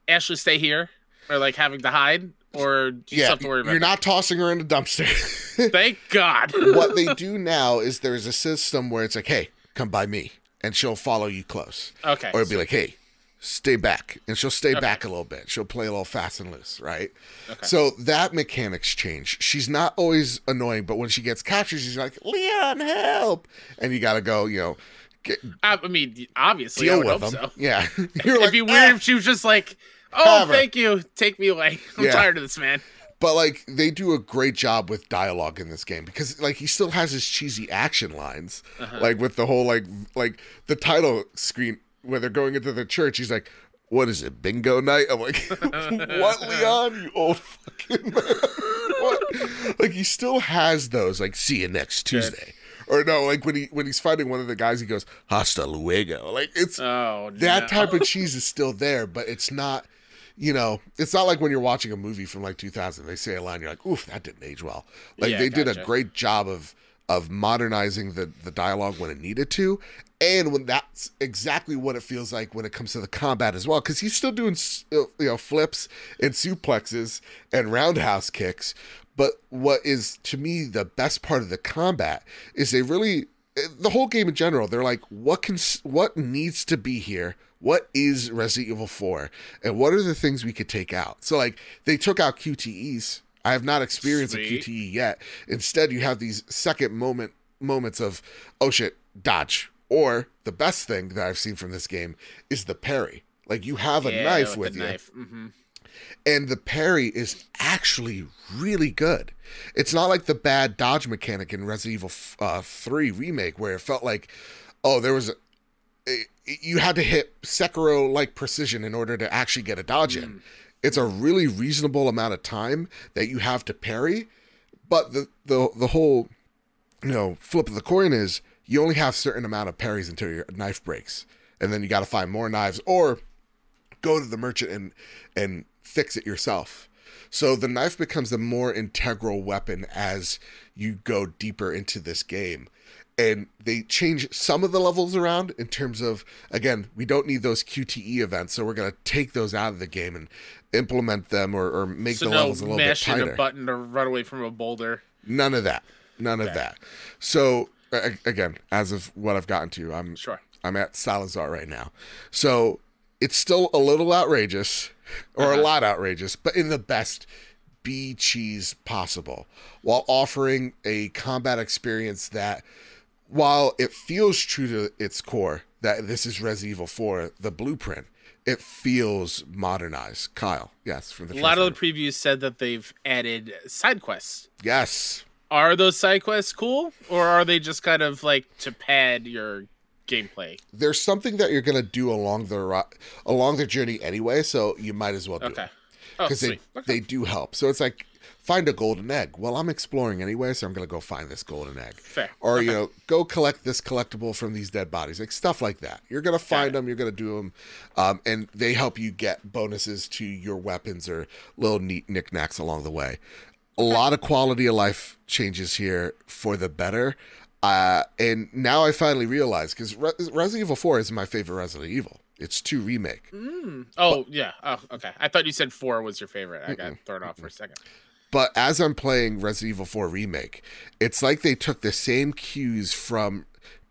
Ashley stay here or like having to hide or do you yeah, have to worry about you're not tossing her in a dumpster. Thank God. what they do now is there's a system where it's like, hey, come by me, and she'll follow you close, Okay. or it'd be like, hey, stay back, and she'll stay Okay. back a little bit. She'll play a little fast and loose, right? Okay. So that mechanics change. She's not always annoying, but when she gets captured, she's like, Leon, help, and you got to go, you know, get, I, mean, obviously, I deal with them. so. Yeah, you're It'd like, be "Ah." weird if she was just like, "Oh, Have her. thank you, take me away. I'm Yeah. tired of this man." But like they do a great job with dialogue in this game because like he still has his cheesy action lines, Uh-huh. like with the whole like like the title screen where they're going into the church. He's like, "What is it, bingo night?" I'm like, "What, Leon? You old fucking man." Like he still has those. Like, see you next Tuesday. Or no, like when he when he's fighting one of the guys, he goes "Hasta luego." Like it's Oh, that no. type of cheese is still there, but it's not. You know, it's not like when you're watching a movie from like 2000. They say a line, you're like, "Oof, that didn't age well." Like Yeah, they did a great job of of modernizing the the dialogue when it needed to, and when that's exactly what it feels like when it comes to the combat as well. Because he's still doing uh, you know flips and suplexes and roundhouse kicks, but what is to me the best part of the combat is they really the whole game in general. They're like, what can what needs to be here what is Resident Evil 4 and what are the things we could take out? So like they took out QTEs. I have not experienced Sweet. a QTE yet. Instead, you have these second moment moments of oh shit, dodge. Or the best thing that I've seen from this game is the parry. Like you have a Yeah, knife with, the you, Knife. hmm and the parry is actually really good. It's not like the bad dodge mechanic in Resident Evil uh, 3 remake where it felt like, oh, there was a- you had to hit Sekiro like precision in order to actually get a dodge in. Mm. It's a really reasonable amount of time that you have to parry, but the the the whole you know flip of the coin is you only have certain amount of parries until your knife breaks, and then you got to find more knives or go to the merchant and and fix it yourself. So the knife becomes a more integral weapon as you go deeper into this game. And they change some of the levels around in terms of again, we don't need those QTE events, so we're gonna take those out of the game and implement them or, or make So the no levels a little bit tighter. a button to run away from a boulder. None of that. None of that. So again, as of what I've gotten to, I'm Sure. I'm at Salazar right now. So it's still a little outrageous or Uh-huh. a lot outrageous, but in the best B cheese possible while offering a combat experience that while it feels true to its core that this is Resident Evil 4, the blueprint, it feels modernized. Kyle, yes, from the A lot of the previews said that they've added side quests. yes, Are those side quests cool, or are they just kind of like to pad your gameplay? there's something that you're gonna do along the along the journey anyway, so you might as well do it. Okay. Oh, because they, sweet. Okay. they do help. So it's like find a golden egg. Well, I'm exploring anyway, so I'm gonna go find this golden egg. Fair. Or you know, go collect this collectible from these dead bodies, like stuff like that. You're gonna find them, you're gonna do them, um, and they help you get bonuses to your weapons or little neat knickknacks along the way. A lot of quality of life changes here for the better. Uh, and now I finally realize because Re- Resident Evil 4 is my favorite Resident Evil. It's 2 remake. Oh yeah. Oh okay. I thought you said four was your favorite. I got thrown off for a second. But as I'm playing Resident Evil 4 Remake, it's like they took the same cues from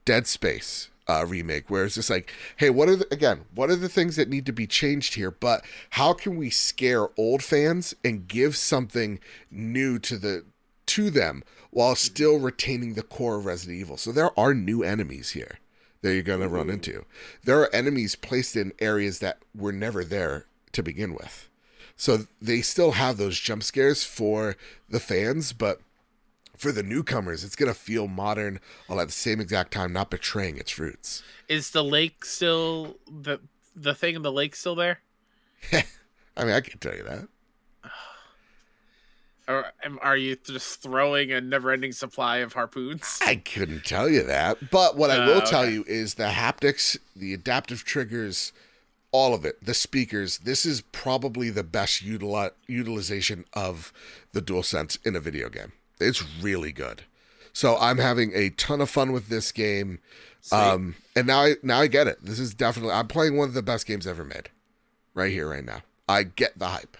Dead Space uh, remake, where it's just like, hey, what are the, again, what are the things that need to be changed here? But how can we scare old fans and give something new to the to them while still retaining the core of Resident Evil. So there are new enemies here that you're going to run mm-hmm. into. There are enemies placed in areas that were never there to begin with. So they still have those jump scares for the fans, but for the newcomers, it's going to feel modern while at the same exact time not betraying its roots. Is the lake still the the thing in the lake still there? I mean, I can tell you that. Or am- are you just throwing a never-ending supply of harpoons? I couldn't tell you that. But what I Oh, will tell you is the haptics, the adaptive triggers, all of it, the speakers, this is probably the best utili- utilization of the DualSense in a video game. It's really good. So I'm having a ton of fun with this game. Um, and now I now I get it. This is definitely I'm playing one of the best games ever made. Right here, right now. I get the hype.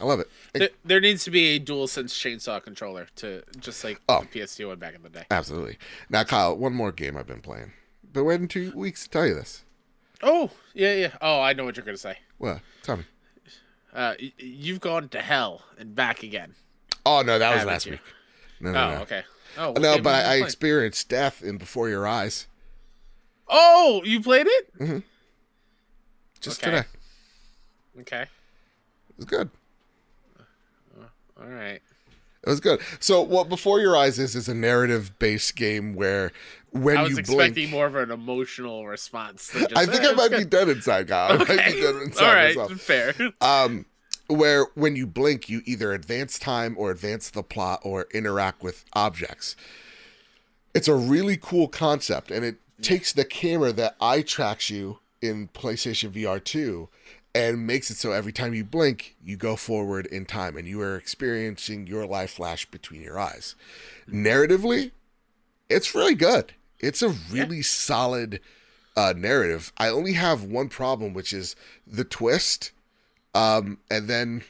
I love it. There, there needs to be a dual sense chainsaw controller to just like Oh. the PS2 one back in the day. Absolutely. Now, Kyle, one more game I've been playing. Been waiting two weeks to tell you this. Oh yeah, yeah. Oh, I know what you're gonna say. What? Tell me. Uh, y- you've gone to hell and back again. Oh no, that was last you? week. No, Oh, no, no. okay. Oh No, but I, I experienced death in Before Your Eyes Oh, you played it? just Okay. today. Okay. It was good. All right. It was good. So, what Before Your Eyes is is a narrative-based game where when you I was you expecting blink, more of an emotional response. Than just, I think "Eh, I might be good." dead inside, Kyle. I might be Okay. dead inside All right. myself. Fair. um, where when you blink, you either advance time or advance the plot or interact with objects. It's a really cool concept, and it takes the camera that eye tracks you in PlayStation VR 2 and makes it so every time you blink, you go forward in time and you are experiencing your life flash between your eyes. Narratively, it's really good. It's a really solid uh, narrative. I only have one problem, which is the twist. Um, and then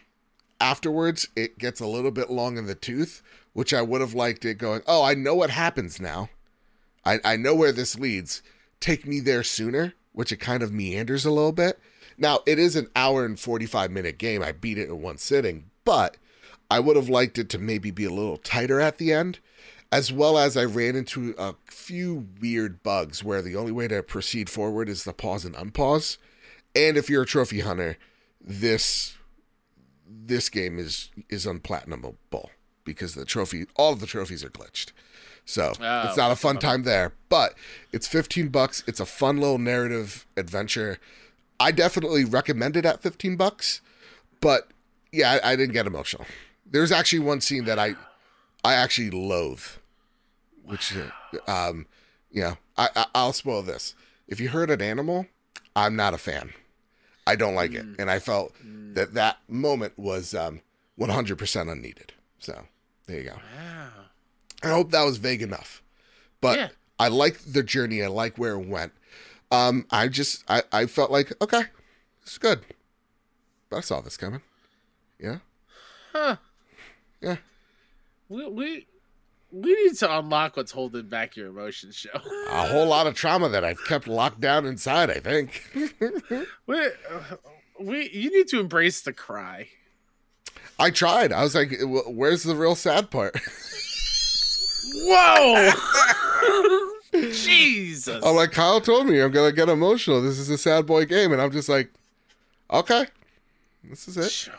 afterwards, it gets a little bit long in the tooth, which I would have liked it going, oh, I know what happens now. I, I know where this leads. Take me there sooner, which it kind of meanders a little bit. Now, it is an hour and 45 minute game. I beat it in one sitting, but I would have liked it to maybe be a little tighter at the end, as well as I ran into a few weird bugs where the only way to proceed forward is to pause and unpause. And if you're a trophy hunter, this this game is is unplatinumable because the trophy all of the trophies are glitched. So Oh, it's not a fun time there, but it's 15 bucks. It's a fun little narrative adventure. I definitely recommend it at 15 bucks, but yeah, I, I didn't get emotional. There's actually one scene that I I actually loathe, which um, you know, I, I I'll spoil this. If you hurt an animal, I'm not a fan. I don't like it, and I felt that that moment was um 100% unneeded. So there you go. Wow. I hope that was vague enough. But Yeah. I like the journey. I like where it went. Um, I just I, I felt like okay, it's good. But I saw this coming. Yeah, Huh. yeah. We we we need to unlock what's holding back your emotions, show. A whole lot of trauma that I've kept locked down inside. I think. we, we you need to embrace the cry. I tried. I was like, "Where's the real sad part?" Whoa! Jesus. I'm like, Kyle told me I'm gonna get emotional. This is a sad boy game, and I'm just like, okay, this is it.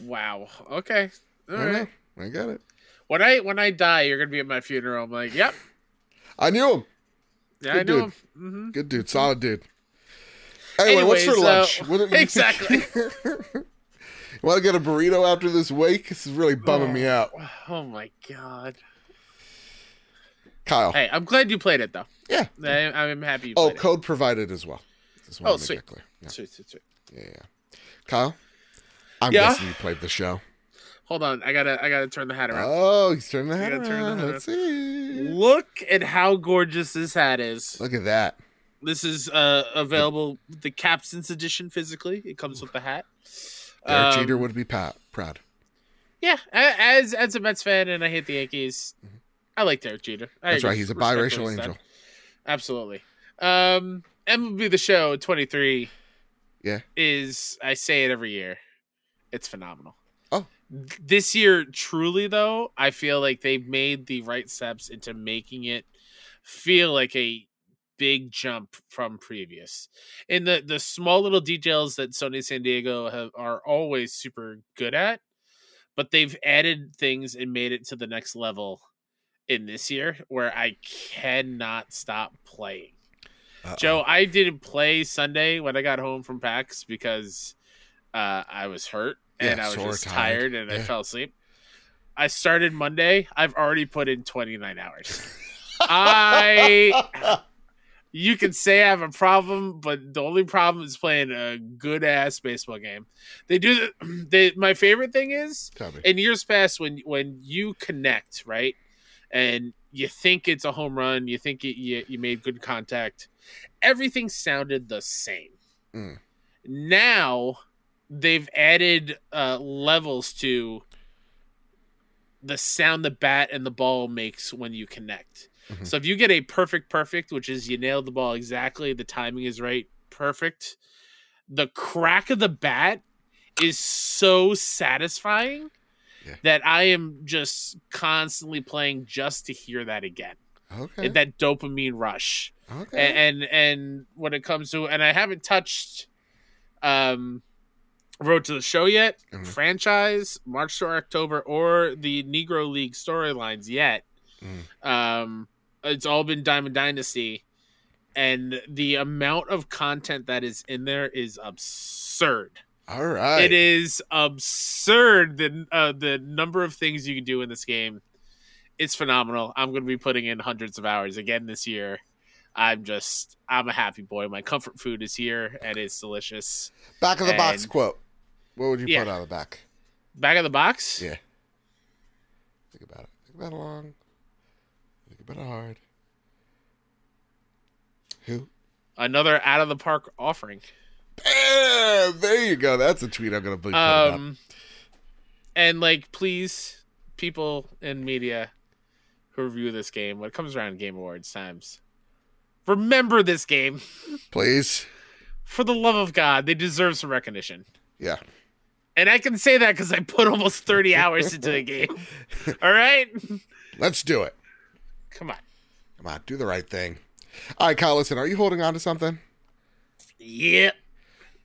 Wow. Okay. All I, right. know. I get it. When I when I die, you're gonna be at my funeral. I'm like, yep. I knew him. Yeah, Good I know dude. him. hmm Good dude. Solid dude. Anyway, what's for Anyways, lunch? uh, What did you- exactly. Want to get a burrito after this wake? This is really bumming me out. Oh my god. Kyle. Hey, I'm glad you played it though. Yeah. I, I'm happy you Oh, code provided as well. Just Oh, sweet. Yeah. Sweet, sweet, sweet. yeah, yeah. Kyle, I'm Yeah? guessing you played the show. Hold on, I gotta I gotta turn the hat around. Oh, he's turning the hat gotta turn the around. Let's see. Look at how gorgeous this hat is. Look at that. This is uh, available the Captain's edition physically. It comes with the hat. Derek Um, Jeter would be proud. Yeah, as as a Mets fan and I hate the Yankees, I like Derek Jeter. I That's right. He's a biracial angel. Absolutely. Um, MLB the Show 23. Yeah. Is I say it every year. It's phenomenal. Oh. This year, truly though, I feel like they've made the right steps into making it feel like a big jump from previous. In the the small little details that Sony San Diego have are always super good at, but they've added things and made it to the next level in this year where I cannot stop playing. Uh-oh. Joe, I didn't play Sunday when I got home from PAX because uh, I was hurt and Yeah, I was just tired. tired, and Yeah. I fell asleep. I started Monday. I've already put in 29 hours. I you can say I have a problem, but the only problem is playing a good ass baseball game. They do the they my favorite thing is in years past when when you connect right and you think it's a home run you think it, you, you made good contact everything sounded the same Mm. now they've added uh, levels to the sound the bat and the ball makes when you connect Mhm. so if you get a perfect perfect which is you nailed the ball exactly the timing is right perfect the crack of the bat is so satisfying Yeah. that I am just constantly playing just to hear that again. Okay. That dopamine rush. okay. A- And, and when it comes to and I haven't touched um Road to the Show yet, Mhm. franchise, March to October, or the Negro League storylines yet. Mm. Um it's all been Diamond Dynasty. And the amount of content that is in there is absurd. All right. It is absurd the uh, the number of things you can do in this game. It's phenomenal. I'm going to be putting in hundreds of hours again this year. I'm just I'm a happy boy. My comfort food is here and it's delicious. Back of the box quote. What would you Yeah. put on the back? Back of the box. Yeah. Think about it. Think about it long. Think about it hard. Who? Another out of the park offering. Bam! There you go. That's a tweet I'm gonna put putting up. Um, and like, please, people in media who review this game when it comes around Game Awards times, remember this game. Please. For the love of God, they deserve some recognition. Yeah. And I can say that because I put almost 30 hours into the game. All right? Let's do it. Come on. Come on, do the right thing. All right, Kyle, listen, are you holding on to something? Yep.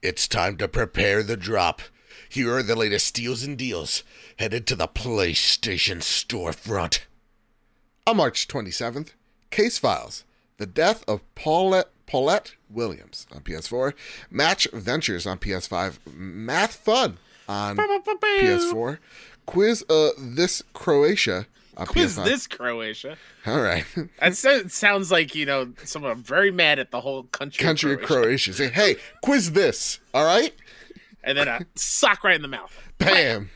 It's time to prepare the drop. Here are the latest steals and deals headed to the PlayStation storefront. On March 27th, Case Files The Death of Paulette, Paulette Williams on PS4, Match Ventures on PS5, Math Fun on PS4, Quiz uh, This Croatia on Quiz PS5. this Croatia. All right. That sounds like, you know, someone very mad at the whole country. Country of Croatia. Croatia. Say, hey, quiz this. All right? And then a sock right in the mouth. Bam.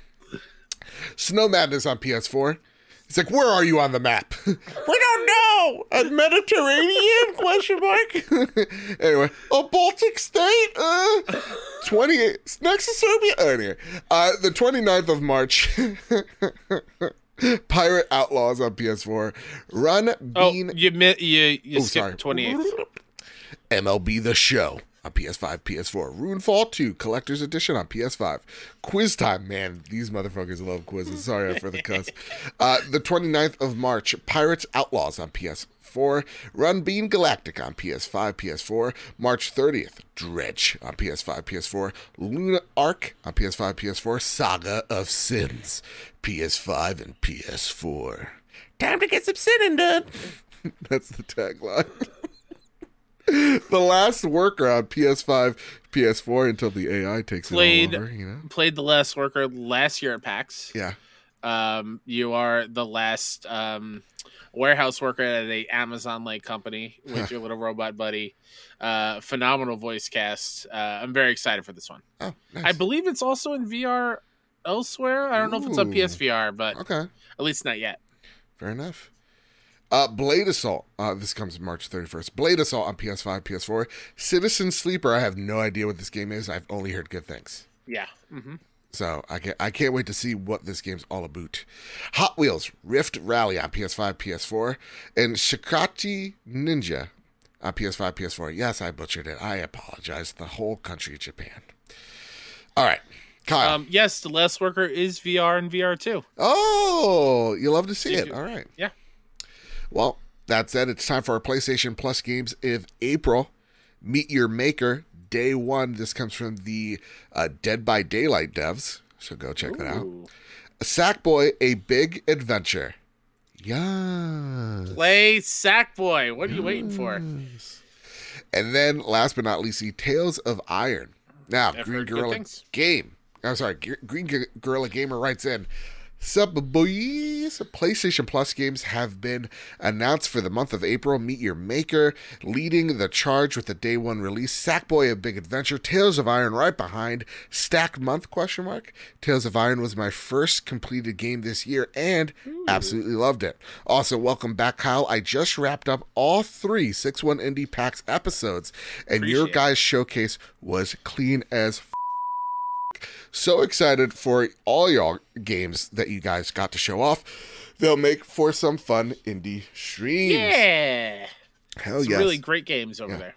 Snow Madness on PS4. It's like, where are you on the map? we don't know. A Mediterranean question mark. anyway, a Baltic state. Uh, twenty next to Serbia. Oh, anyway, uh, the 29th of March. Pirate Outlaws on PS4. Run Oh, Bean you mi- you you Oh, sorry. skipped 28th. MLB The Show on PS5, PS4. Runefall 2 Collector's Edition on PS5. Quiz Time. Man, these motherfuckers love quizzes. Sorry for the cuss. Uh, the 29th of March, Pirates Outlaws on PS4. Run Bean Galactic on PS5, PS4. March 30th, Dredge on PS5, PS4. Luna Arc on PS5, PS4. Saga of Sins, PS5 and PS4. Time to get some sinning done. That's the tagline. the last worker on PS5, PS4 until the AI takes Played- it all over, you know? Played the last worker last year at PAX. Yeah. Um, you are the last um, warehouse worker at a Amazon like company with your little robot buddy. Uh, phenomenal voice cast. Uh, I'm very excited for this one. Oh, nice. I believe it's also in VR elsewhere. I don't know if it's on PSVR, but okay. at least not yet. Fair enough. Uh, Blade Assault. Uh, this comes March 31st. Blade Assault on PS5, PS4. Citizen Sleeper. I have no idea what this game is. I've only heard good things. Yeah. hmm So I can't, I can't wait to see what this game's all about. Hot Wheels Rift Rally on PS5, PS4, and Shikachi Ninja on PS5, PS4. Yes, I butchered it. I apologize. The whole country of Japan. All right, Kyle. Um, yes, the Last Worker is VR and VR too. oh, you love to see Did it. you- All right. Yeah. Well, that said, it's time for our PlayStation Plus games of April. Meet Your Maker, day one. This comes from the uh, Dead by Daylight devs, so go check that out. Ooh. Sackboy, A Big Adventure. Yeah. Play Sackboy. What are you waiting for? And then, last but not least, the Tales of Iron. Now, I've Green Gorilla. Game. I'm sorry, Green Gorilla Gamer writes in. Sup, boys? PlayStation Plus games have been announced for the month of April. Meet Your Maker, leading the charge with the day one release. Sackboy: A Big Adventure. Tales of Iron right behind. Stacked month? Question mark. Tales of Iron was my first completed game this year, and absolutely loved it. Also, welcome back, Kyle. I just wrapped up all three Six One Indie PAX episodes, and your Appreciate it. guys' showcase was clean as so excited for all y'all games that you guys got to show off. They'll make for some fun indie streams. Yeah. Hell Some yes. really great games over Yeah. there.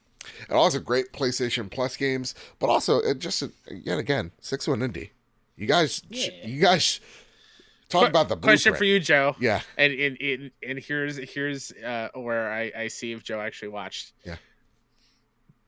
and also great PlayStation Plus games, but also it just yet again six one indie. You guys, Yeah. you guys talk Qu- about the question for you, Joe. Yeah, And and, and, and here's here's uh, where I, I see if Joe actually watched. Yeah.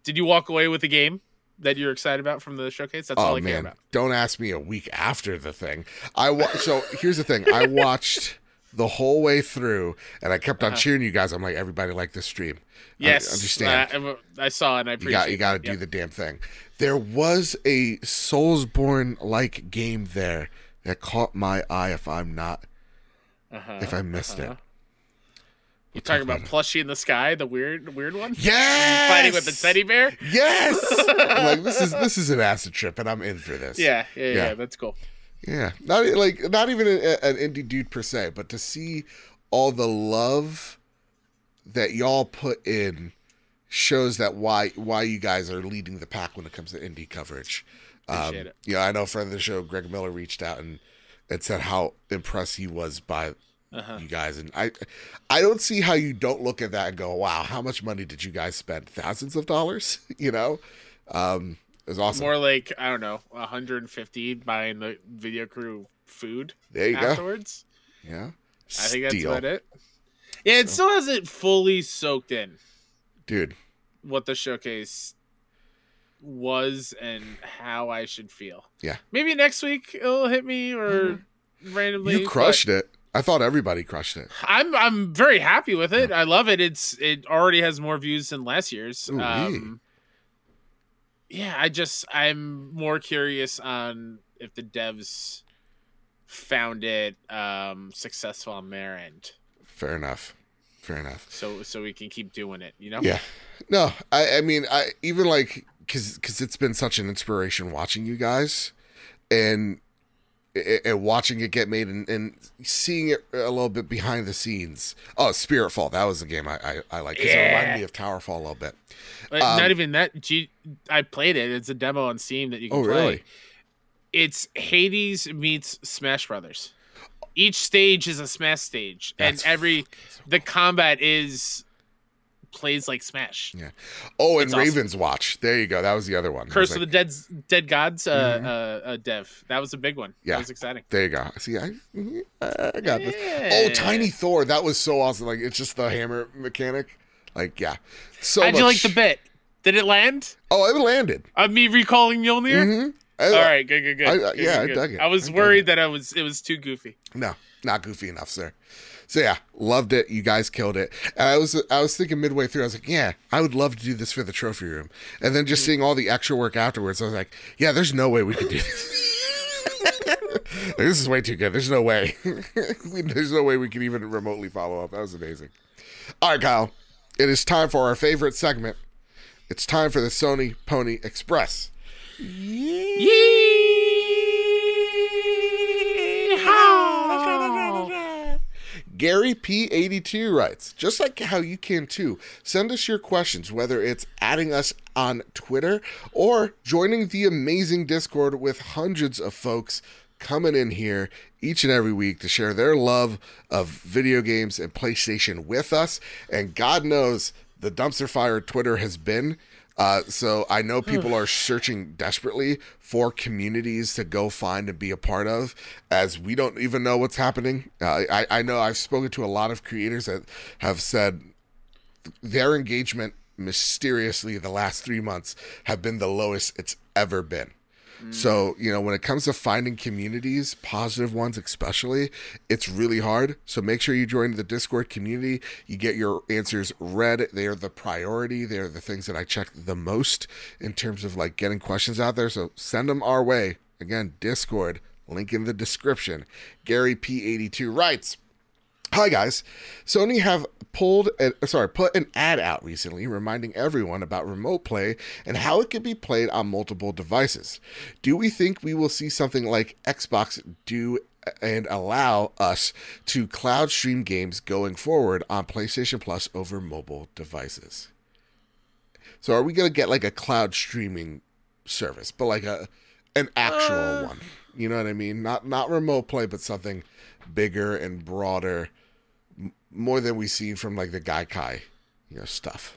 Did you walk away with the game that you're excited about from the showcase? That's all oh I care about. don't ask me a week after the thing. I wa- so here's the thing. I watched the whole way through, and I kept on Uh-huh. cheering you guys. I'm like, everybody like this stream. I Yes, understand. uh, I saw it and I You appreciate. got you got to do Yep. the damn thing. There was a Soulsborne like game there that caught my eye. If I'm not, Uh-huh, if I missed uh-huh. it, You talking about plushie in the sky, the weird weird one? yes, Fighting with the teddy bear? Yes, I'm like this is this is an acid trip, and I'm in for this. Yeah, yeah, yeah, Yeah. that's cool. yeah. Not like not even a, an indie dude per se, but to see all the love that y'all put in shows that why why you guys are leading the pack when it comes to indie coverage. Appreciate um, it. Yeah, I know. Friend of the show, Greg Miller, reached out and and said how impressed he was by Uh-huh. you guys, and I I don't see how you don't look at that and go, wow, how much money did you guys spend? Thousands of dollars, you know. Um, it was awesome. More like I don't know, 150 buying the video crew food there you go. afterwards. Yeah, I think that's Steal. about it. Yeah, it still hasn't fully soaked in dude. what the showcase was and how I should feel. Yeah. Maybe next week it'll hit me or randomly. You crushed it. I thought everybody crushed it. I'm I'm very happy with it. I love it. It's it already has more views than last year's. Ooh-wee. Um, yeah, I just I'm more curious on if the devs found it um successful on their end. Fair enough. Fair enough. So so we can keep doing it, you know? Yeah. No, I, I mean, I even like because because it's been such an inspiration watching you guys, and and watching it get made and, and seeing it a little bit behind the scenes. Oh, Spiritfall, that was the game I I, I like because it Yeah. reminded me of Towerfall a little bit. Um, not even that. G- I played it. It's a demo on Steam that you can Oh, play. really? It's Hades meets Smash Brothers. Each stage is a Smash stage, That's and every so the combat is plays like Smash. Yeah. Oh, and It's awesome. Ravenswatch. There you go. That was the other one. Curse of like, the Dead Dead Gods uh, Mhm. uh, uh, dev. That was a big one. Yeah. That was exciting. There you go. See, I I got this. Yeah. Oh, Tiny Thor. That was so awesome. Like it's just the hammer mechanic. Like yeah. So How'd you like the bit? Did it land? Oh, it landed. Of me recalling Mjolnir? Mm-hmm. All right, good, good, good. I- Good, I- yeah, I good, dug it. I was I worried that I was it was too goofy. No, not goofy enough, sir. So yeah, loved it. You guys killed it. And I was I was thinking midway through, I was like, yeah, I would love to do this for the trophy room. And then just mm-hmm. seeing all the extra work afterwards, I was like, yeah, there's no way we could do this. This is way too good. There's no way. there's no way we can even remotely follow up. That was amazing. All right, Kyle. It is time for our favorite segment. It's time for the Sony Pony Express. Gary P82 writes, just like how you can too, send us your questions, whether it's adding us on Twitter or joining the amazing Discord with hundreds of folks coming in here each and every week to share their love of video games and PlayStation with us. And God knows the dumpster fire Twitter has been. Uh, so I know people are searching desperately for communities to go find and be a part of, as we don't even know what's happening. Uh, I I know I've spoken to a lot of creators that have said their engagement mysteriously the last three months have been the lowest it's ever been. So, you know, when it comes to finding communities, positive ones especially, it's really hard. So make sure you join the Discord community. You get your answers read. They are the priority. They're the things that I check the most in terms of like getting questions out there. So send them our way. Again, Discord, link in the description. Gary P82 writes, Hi guys, Sony have pulled, a, sorry, put an ad out recently reminding everyone about remote play and how it can be played on multiple devices. Do we think we will see something like Xbox do and allow us to cloud stream games going forward on PlayStation Plus over mobile devices? So are we going to get like a cloud streaming service, but like a an actual Uh. one? You know what I mean? Not not remote play, but something bigger and broader more than we've seen from like the Gaikai, you know, stuff.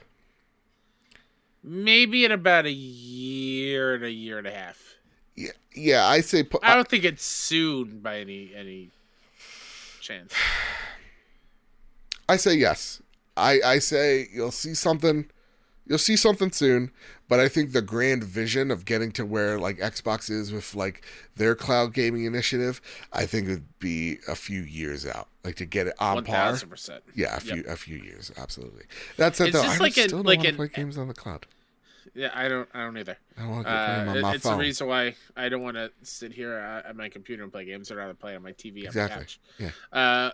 Maybe in about a year and a year and a half. Yeah, yeah, I say pu- I don't think it's soon by any any chance. I say yes. I I say you'll see something you'll see something soon, but I think the grand vision of getting to where like Xbox is with like their cloud gaming initiative, I think would be a few years out. Like to get it on par. thousand percent. Yeah, a few a few years, absolutely. That's it though. just I like still an- don't like want to play games on the cloud. Yeah, I don't. I don't either. I don't want to play Uh, on it's phone. the reason why I don't want to sit here at at my computer and play games. I'd rather play on my TV on Exactly. the couch. Yeah. Uh,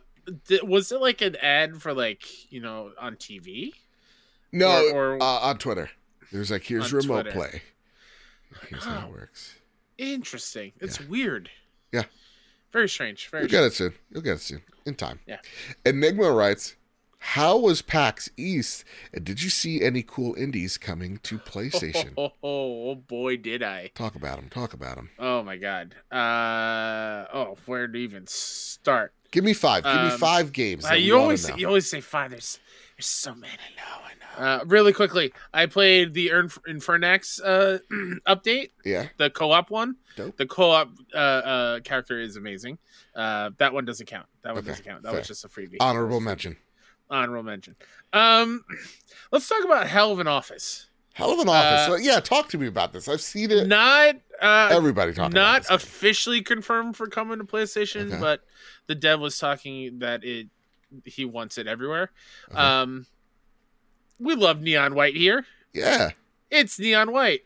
th- was it like an ad for like you know on TV? No, or- or- uh, on Twitter. There's like here's On remote Twitter. play. Here's how it works. Interesting. It's weird. Yeah. Very strange. Very You'll get it soon. You'll get it soon. In time. Yeah. Enigma writes, How was PAX East? And did you see any cool indies coming to PlayStation? Oh, oh, oh, boy, did I! Talk about them. Talk about them. Oh my god. Uh oh, where to even start? Give me five. Give me Um, five games. Uh, you always you always say five. There's there's so many. I know. I know. Uh, really quickly, I played the Inf- Infernax uh, update, Yeah. the co-op one. Dope. The co-op uh, uh, character is amazing. Uh, that one doesn't count. That one Okay, doesn't count. That fair. was just a freebie. Honorable mention. Honorable mention. Um, let's talk about Hell of an Office. Hell of an office. Uh, So, yeah, talk to me about this. I've seen it. Not uh, Everybody talking not officially confirmed for coming to PlayStation, Okay. but the dev was talking that it he wants it everywhere. Okay. Um, we love neon white here. yeah. It's neon white.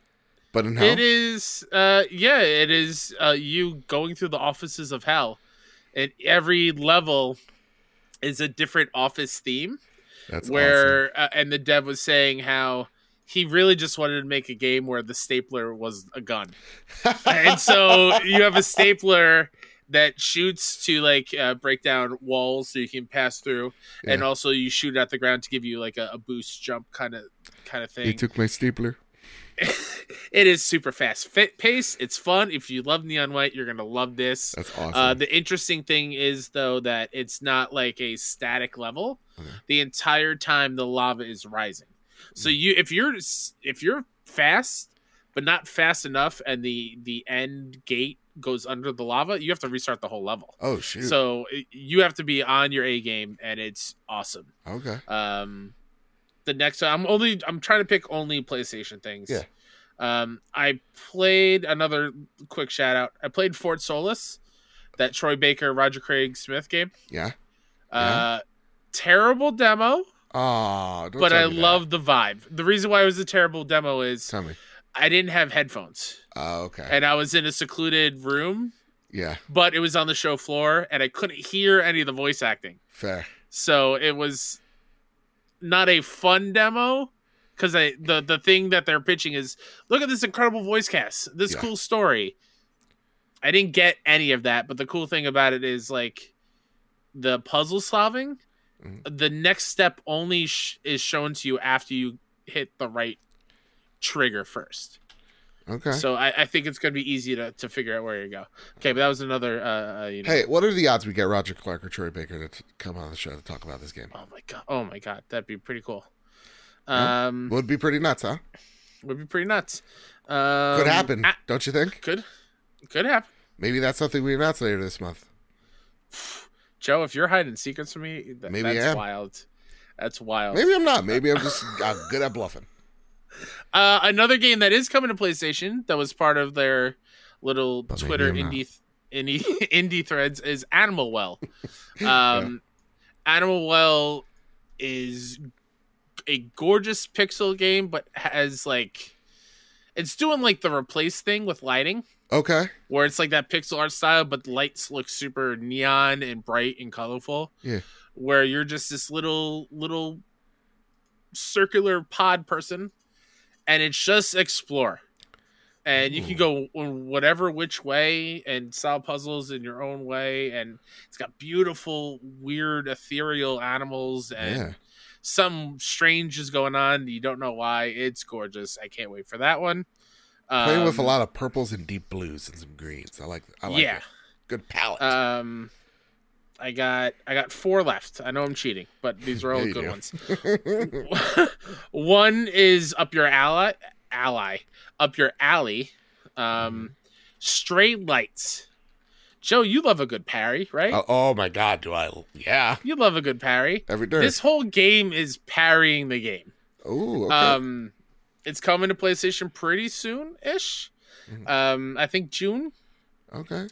But in hell? It is, uh, yeah, it is. Uh, you going through the offices of hell, and every level is a different office theme. That's where, uh, and the dev was saying how he really just wanted to make a game where the stapler was a gun, and so you have a stapler that shoots to like uh, break down walls so you can pass through, and also you shoot at the ground to give you like a, a boost jump kind of kind of thing. he took my stapler. it is super fast fit pace it's fun if you love neon white you're gonna love this That's awesome. uh, the interesting thing is though that it's not like a static level Okay. the entire time the lava is rising so you if you're if you're fast but not fast enough and the the end gate goes under the lava you have to restart the whole level oh shoot. so it- you have to be on your a game and it's awesome okay. um, the next I'm only I'm trying to pick only PlayStation things. Yeah. Um, I played another quick shout out. I played Fort Solis, that Troy Baker Roger Craig Smith game. Yeah. Uh, terrible demo, Oh, don't but I love the vibe. The reason why it was a terrible demo is Tell me. I didn't have headphones Oh, okay. and I was in a secluded room, yeah. but it was on the show floor and I couldn't hear any of the voice acting. Fair. So it was not a fun demo because I the the thing that they're pitching is look at this incredible voice cast, this Yeah. cool story. I didn't get any of that, but the cool thing about it is like the puzzle solving. Mhm. The next step only sh- is shown to you after you hit the right trigger first. Okay. So I, I think it's going to be easy to, to figure out where you go. Okay, but that was another. Uh, uh, you know, hey, what are the odds we get Roger Clark or Troy Baker to t- come on the show to talk about this game? Oh my god! Oh my god! That'd be pretty cool. Yeah. Um, Would be pretty nuts, huh? Would be pretty nuts. Um, Could happen, a- don't you think? could could happen. Maybe that's something we announce later this month. Joe, if you're hiding secrets from me, th- Maybe I that's wild. That's wild. Maybe I'm not. Maybe I'm just uh, good at bluffing. Uh, another game that is coming to PlayStation that was part of their little But Twitter I'm not. indie indie indie threads is Animal Well. Um, Animal Well is a gorgeous pixel game, but has like it's doing like the replace thing with lighting, Okay. where it's like that pixel art style, but the lights look super neon and bright and colorful. Yeah. Where you're just this little little circular pod person, and it's just explore. And you can go whatever which way and solve puzzles in your own way. And it's got beautiful, weird, ethereal animals and Yeah. something strange is going on. You don't know why. It's gorgeous. I can't wait for that one. Playing with a Um, lot of purples and deep blues and some greens. I like. I like yeah. it. Good palette. Um, I got I got four left. I know I'm cheating, but these are all Yeah, good do. ones. One is up your ally, ally, up your alley. Mm-hmm. Um, Strayed Lights. Joe, you love a good parry, right? oh, oh my God, do I? Yeah. You love a good parry. Every day. This whole game is parrying the game. Oh. Okay. Um, it's coming to PlayStation pretty soon ish. Mhm. Um, I think June. okay.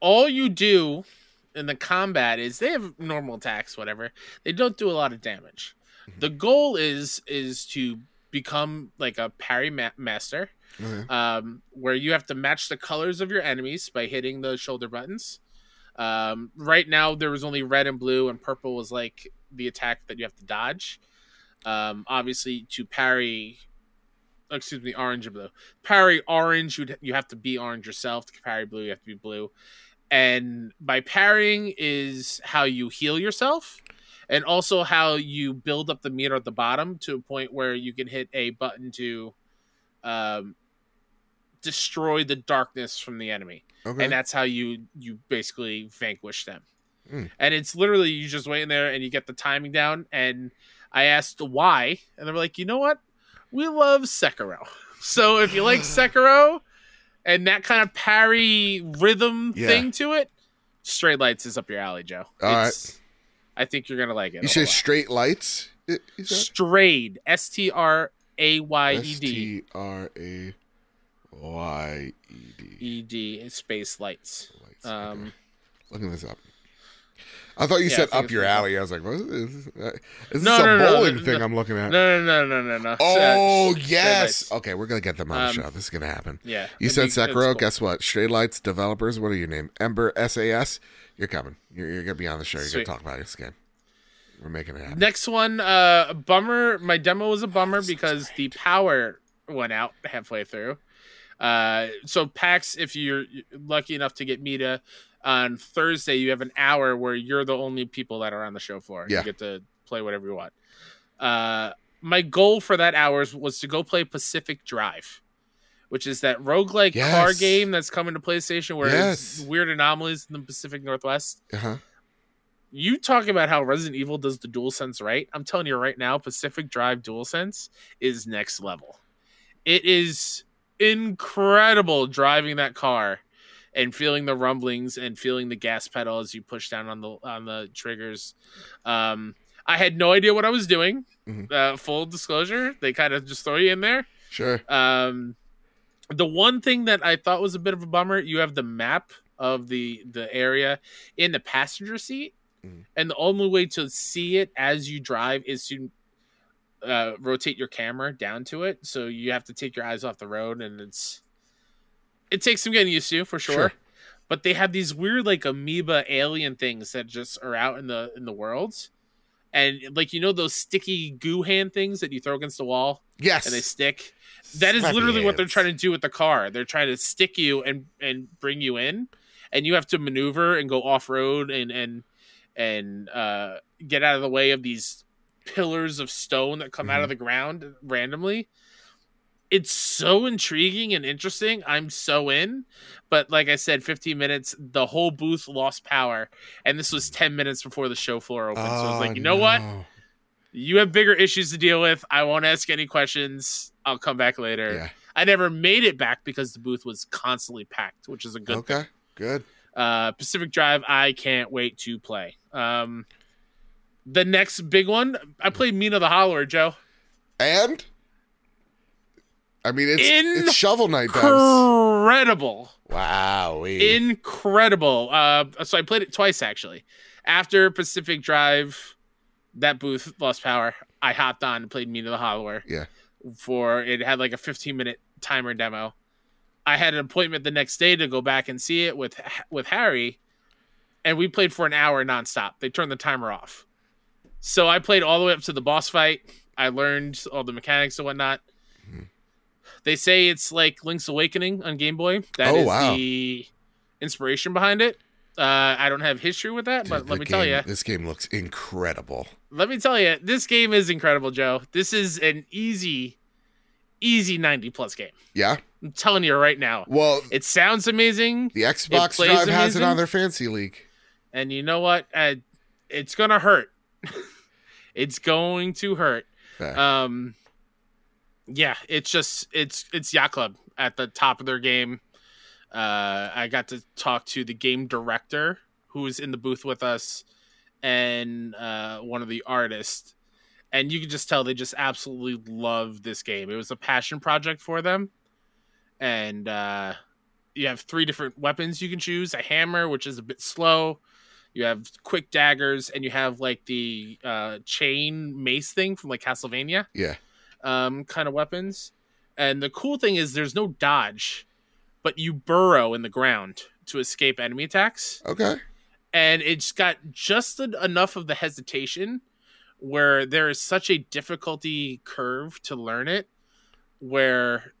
all you do in the combat is they have normal attacks whatever. They don't do a lot of damage. Mhm. the goal is is to become like a parry ma- master Okay. um, where you have to match the colors of your enemies by hitting the shoulder buttons. Um, right now there was only red and blue and purple was like the attack that you have to dodge. Um, obviously to parry excuse me orange and blue. Parry orange you'd, you have to be orange yourself. To parry blue you have to be blue and by parrying is how you heal yourself and also how you build up the meter at the bottom to a point where you can hit a button to um, destroy the darkness from the enemy. Okay. and that's how you you basically vanquish them. Hmm. and it's literally you just wait in there and you get the timing down. And i asked why. And they were like you know what? We love sekiro. So if you like sekiro and that kind of parry rhythm Yeah. thing to it Strayed Lights is up your alley joe All right. I think you're gonna like it you a say lot. straight lights? I- Is that? strayed s-t-r-a-y-e-d S T R A Y E D. e-d space lights Lights. um okay. Looking this up. I thought you Yeah, said up your alley. I was like, what is this? Is this No, a no, no, bowling thing. I'm looking at? no no no no no no Oh yes. Okay, we're gonna get them on the Um, show. This is gonna happen. Yeah. You said Sekiro. Guess what? Strayed Lights developers. What are your name? Ember SAS. You're coming. You're, you're gonna be on the show. You're gonna talk about this game. We're making it happen. Next one, uh, bummer. My demo was a bummer because the power went out halfway through. Uh, so PAX, if you're lucky enough to get Meta on Thursday, you have an hour where you're the only people that are on the show floor. Yeah. You get to play whatever you want. Uh, my goal for that hour was to go play Pacific Drive, which is that roguelike car game that's coming to PlayStation where Yes. it's weird anomalies in the Pacific Northwest. Uh huh. You talk about how Resident Evil does the dual sense right. I'm telling you right now, Pacific Drive dual sense is next level. It is incredible driving that car and feeling the rumblings and feeling the gas pedal as you push down on the on the triggers. Um, I had no idea what I was doing. Mhm. Uh, full disclosure, they kind of just throw you in there. Sure. Um, the one thing that I thought was a bit of a bummer, you have the map of the the area in the passenger seat, Mhm. and the only way to see it as you drive is to uh, rotate your camera down to it. So you have to take your eyes off the road, and it's it takes some getting used to for sure. Sure. But they have these weird like amoeba alien things that just are out in the in the world. And like you know those sticky goo hand things that you throw against the wall Yes. and they stick. That is literally what they're trying to do with the car. They're trying to stick you and and bring you in, and you have to maneuver and go off road and and and uh, get out of the way of these pillars of stone that come out Mm-hmm. of the ground randomly. It's so intriguing and interesting. I'm so in. But like I said, 15 minutes, the whole booth lost power. And this was 10 minutes before the show floor opened. so I was like, you know what? Oh. You have bigger issues to deal with. I won't ask any questions. I'll come back later. Yeah. I never made it back because the booth was constantly packed, which is a good Okay. Good. uh, Pacific Drive, I can't wait to play. Um, the next big one, I played Mina the Hollower, Joe. And I mean it's it's shovel knight. Incredible. Wow. Incredible. Uh, so I played it twice actually. After Pacific Drive, that booth lost power. I hopped on and played Mina the Hollower. Yeah. For it had like a 15 minute timer demo. I had an appointment the next day to go back and see it with with Harry, and we played for an hour nonstop. They turned the timer off, so I played all the way up to the boss fight. I learned all the mechanics and whatnot. They say it's like Link's Awakening on Game Boy. That Oh, is wow. the inspiration behind it. Uh, I don't have history with that, but let me tell you, This game looks incredible. let me tell you, this game is incredible, Joe. This is an easy, easy 90 plus game. Yeah. I'm telling you right now. Well, It sounds amazing, the Xbox Drive has it on their fancy league. and you know what? Uh, it's gonna hurt. it's going to hurt. Fair. Um, yeah, it's just it's it's Yacht Club at the top of their game. Uh, I got to talk to the game director who was in the booth with us, and uh, one of the artists, and you can just tell they just absolutely love this game. It was a passion project for them, and uh, you have three different weapons you can choose: a hammer, which is a bit slow. You have quick daggers, and you have like the uh, chain mace thing from like Castlevania yeah. Um, kind of weapons. And the cool thing is there's no dodge, but you burrow in the ground to escape enemy attacks. Okay. And it's got just enough of the hesitation where there is such a difficulty curve to learn it, where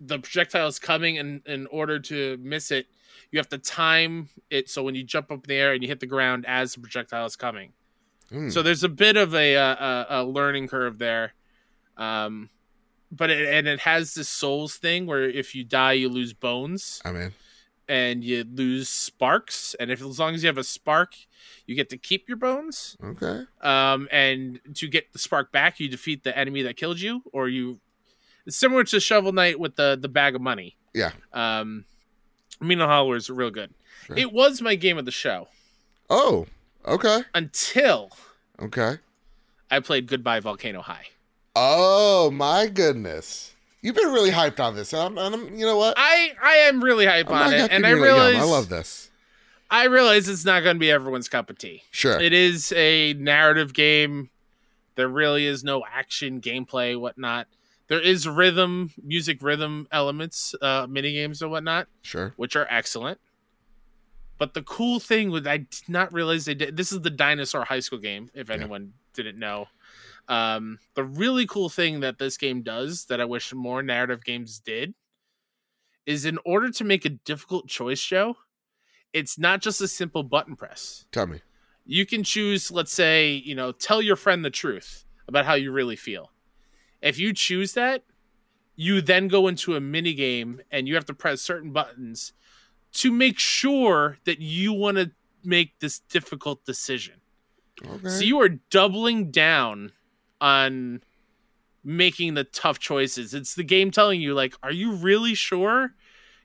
the projectile is coming, and in order to miss it, you have to time it so when you jump up in the air and you hit the ground as the projectile is coming. Hmm. So there's a bit of a a, a learning curve there, um, but it, and it has this souls thing where if you die, you lose bones I mean, and you lose sparks, and if as long as you have a spark, you get to keep your bones. Okay. Um, and to get the spark back, you defeat the enemy that killed you, or you. It's similar to Shovel Knight with the the bag of money. Yeah. Um, Mina Hollower is real good. Sure. It was my game of the show Oh. Okay. until Okay. I played Goodbye Volcano High. Oh my goodness. You've been really hyped on this. And I'm, and I'm- you know what? I I am really hype I'm on it, and I realize I love this. I realize it's not going to be everyone's cup of tea. Sure. It is a narrative game. There really is no action, gameplay, whatnot. There is rhythm, music rhythm elements, uh, mini games and whatnot, Sure. which are excellent. But the cool thing with I did not realize they did this is the dinosaur high school game, if Yeah. anyone didn't know. Um, the really cool thing that this game does that I wish more narrative games did is in order to make a difficult choice show, it's not just a simple button press Tell me. you can choose let's say you know tell your friend the truth about how you really feel if you choose that you then go into a mini game and you have to press certain buttons to make sure that you want to make this difficult decision Okay. so you are doubling down on making the tough choices it's the game telling you like are you really sure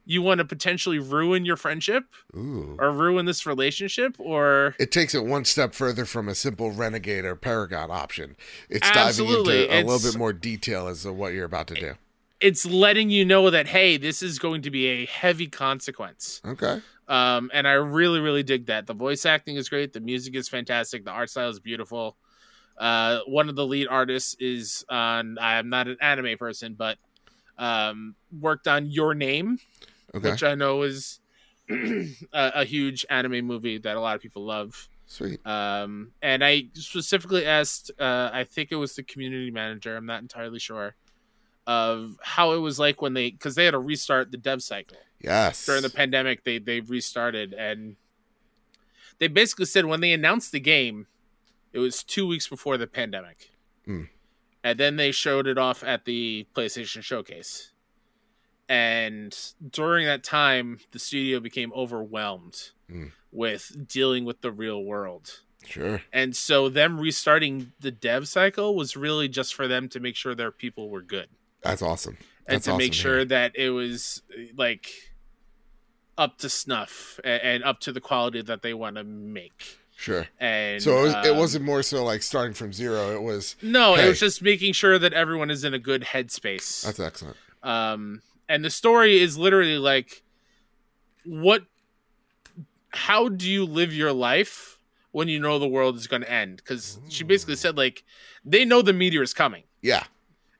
you want to potentially ruin your friendship Ooh. or ruin this relationship or It takes it one step further from a simple renegade or paragon option. It's diving into a little bit more detail as to what you're about to do. it's letting you know that hey this is going to be a heavy consequence Okay. um and i really really dig that the voice acting is great the music is fantastic the art style is beautiful uh one of the lead artists is on i'm not an anime person but um worked on your name Okay. which i know is a, a huge anime movie that a lot of people love Sweet. um, and I specifically asked, uh, I think it was the community manager, I'm not entirely sure, of how it was like when they, because they had to restart the dev cycle Yes. during the pandemic. They they restarted, and they basically said when they announced the game, it was two weeks before the pandemic, Mm. and then they showed it off at the PlayStation Showcase. And during that time, the studio became overwhelmed Mm. with dealing with the real world Sure. And so them restarting the dev cycle was really just for them to make sure their people were good That's awesome. and to awesome make sure that it was like up to snuff and, and up to the quality that they want to make. Sure. And So it, was, it um, wasn't more so like starting from zero. It was No, hey. it was just making sure that everyone is in a good headspace. that's excellent. um and the story is literally like what how do you live your life when you know the world is going to end because she basically said like they know the meteor is coming Yeah.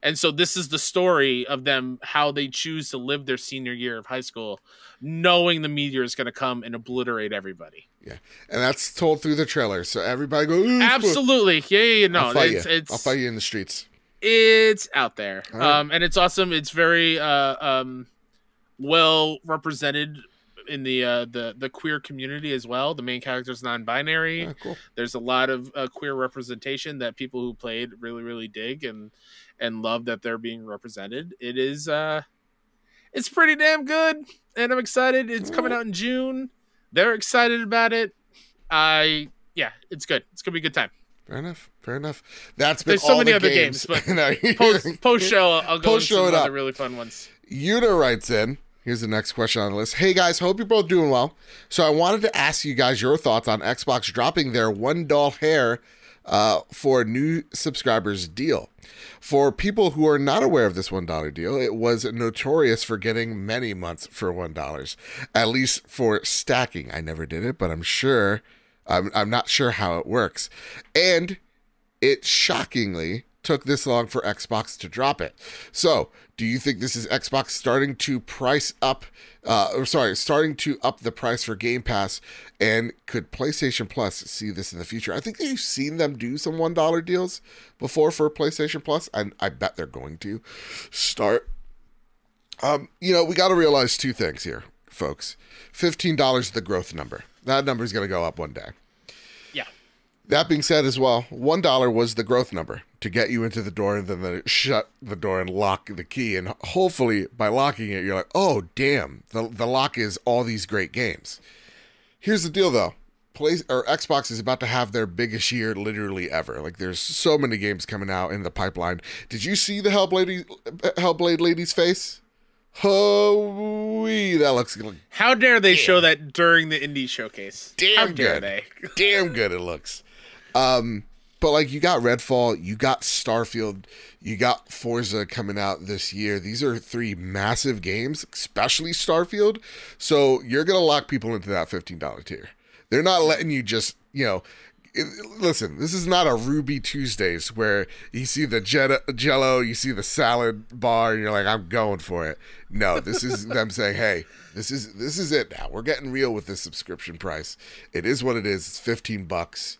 And so this is the story of them how they choose to live their senior year of high school knowing the meteor is going to come and obliterate everybody Yeah, And that's told through the trailer. So everybody go, "Ooh, it's fun." absolutely yeah yeah, yeah no I'll fight it's, you. it's I'll fight you in the streets. it's out there right. um and it's awesome it's very uh um well represented in the uh the the queer community as well the main character's non-binary Yeah, cool. there's a lot of uh, queer representation that people who played really really dig and and love that they're being represented it is uh it's pretty damn good and i'm excited it's coming out in june they're excited about it i yeah it's good it's gonna be a good time Fair enough. Fair enough. That's been There's so many the other games. games, but No, post post show i'll go Post into show some it other up. really fun ones Una writes in. Here's the next question on the list. Hey guys, hope you're both doing well. So I wanted to ask you guys your thoughts on Xbox dropping their one doll hair uh, for new subscribers deal. For people who are not aware of this one dollar deal, it was notorious for getting many months for one dollars, at least for stacking. I never did it, but I'm sure. I'm I'm not sure how it works, and it shockingly took this long for Xbox to drop it. So, do you think this is Xbox starting to price up, uh, or sorry, starting to up the price for Game Pass? And could PlayStation Plus see this in the future? I think you've seen them do some $1 deals before for PlayStation Plus, and I bet they're going to start. Um, you know, we got to realize two things here, folks. $15 is the growth number. That number is going to go up one day. That being said, as well, one dollar was the growth number to get you into the door, and then they shut the door and lock the key. And hopefully, by locking it, you're like, "Oh, damn! The the lock is all these great games." Here's the deal, though. Play or Xbox is about to have their biggest year literally ever. Like, there's so many games coming out in the pipeline. Did you see the Hellblade Hellblade lady's face? Holy, that looks like how dare they show that during the indie showcase Damn how dare good. they damn good it looks. Um, but like you got Redfall, you got Starfield, you got Forza coming out this year. These are three massive games, especially Starfield. So you're gonna lock people into that fifteen dollar tier. They're not letting you just you know. it- Listen, this is not a Ruby Tuesdays where you see the jet- Jello, you see the salad bar, and you're like, "I'm going for it." No, this is them saying, "Hey, this is this is it now. We're getting real with this subscription price. It is what it is. It's 15 bucks."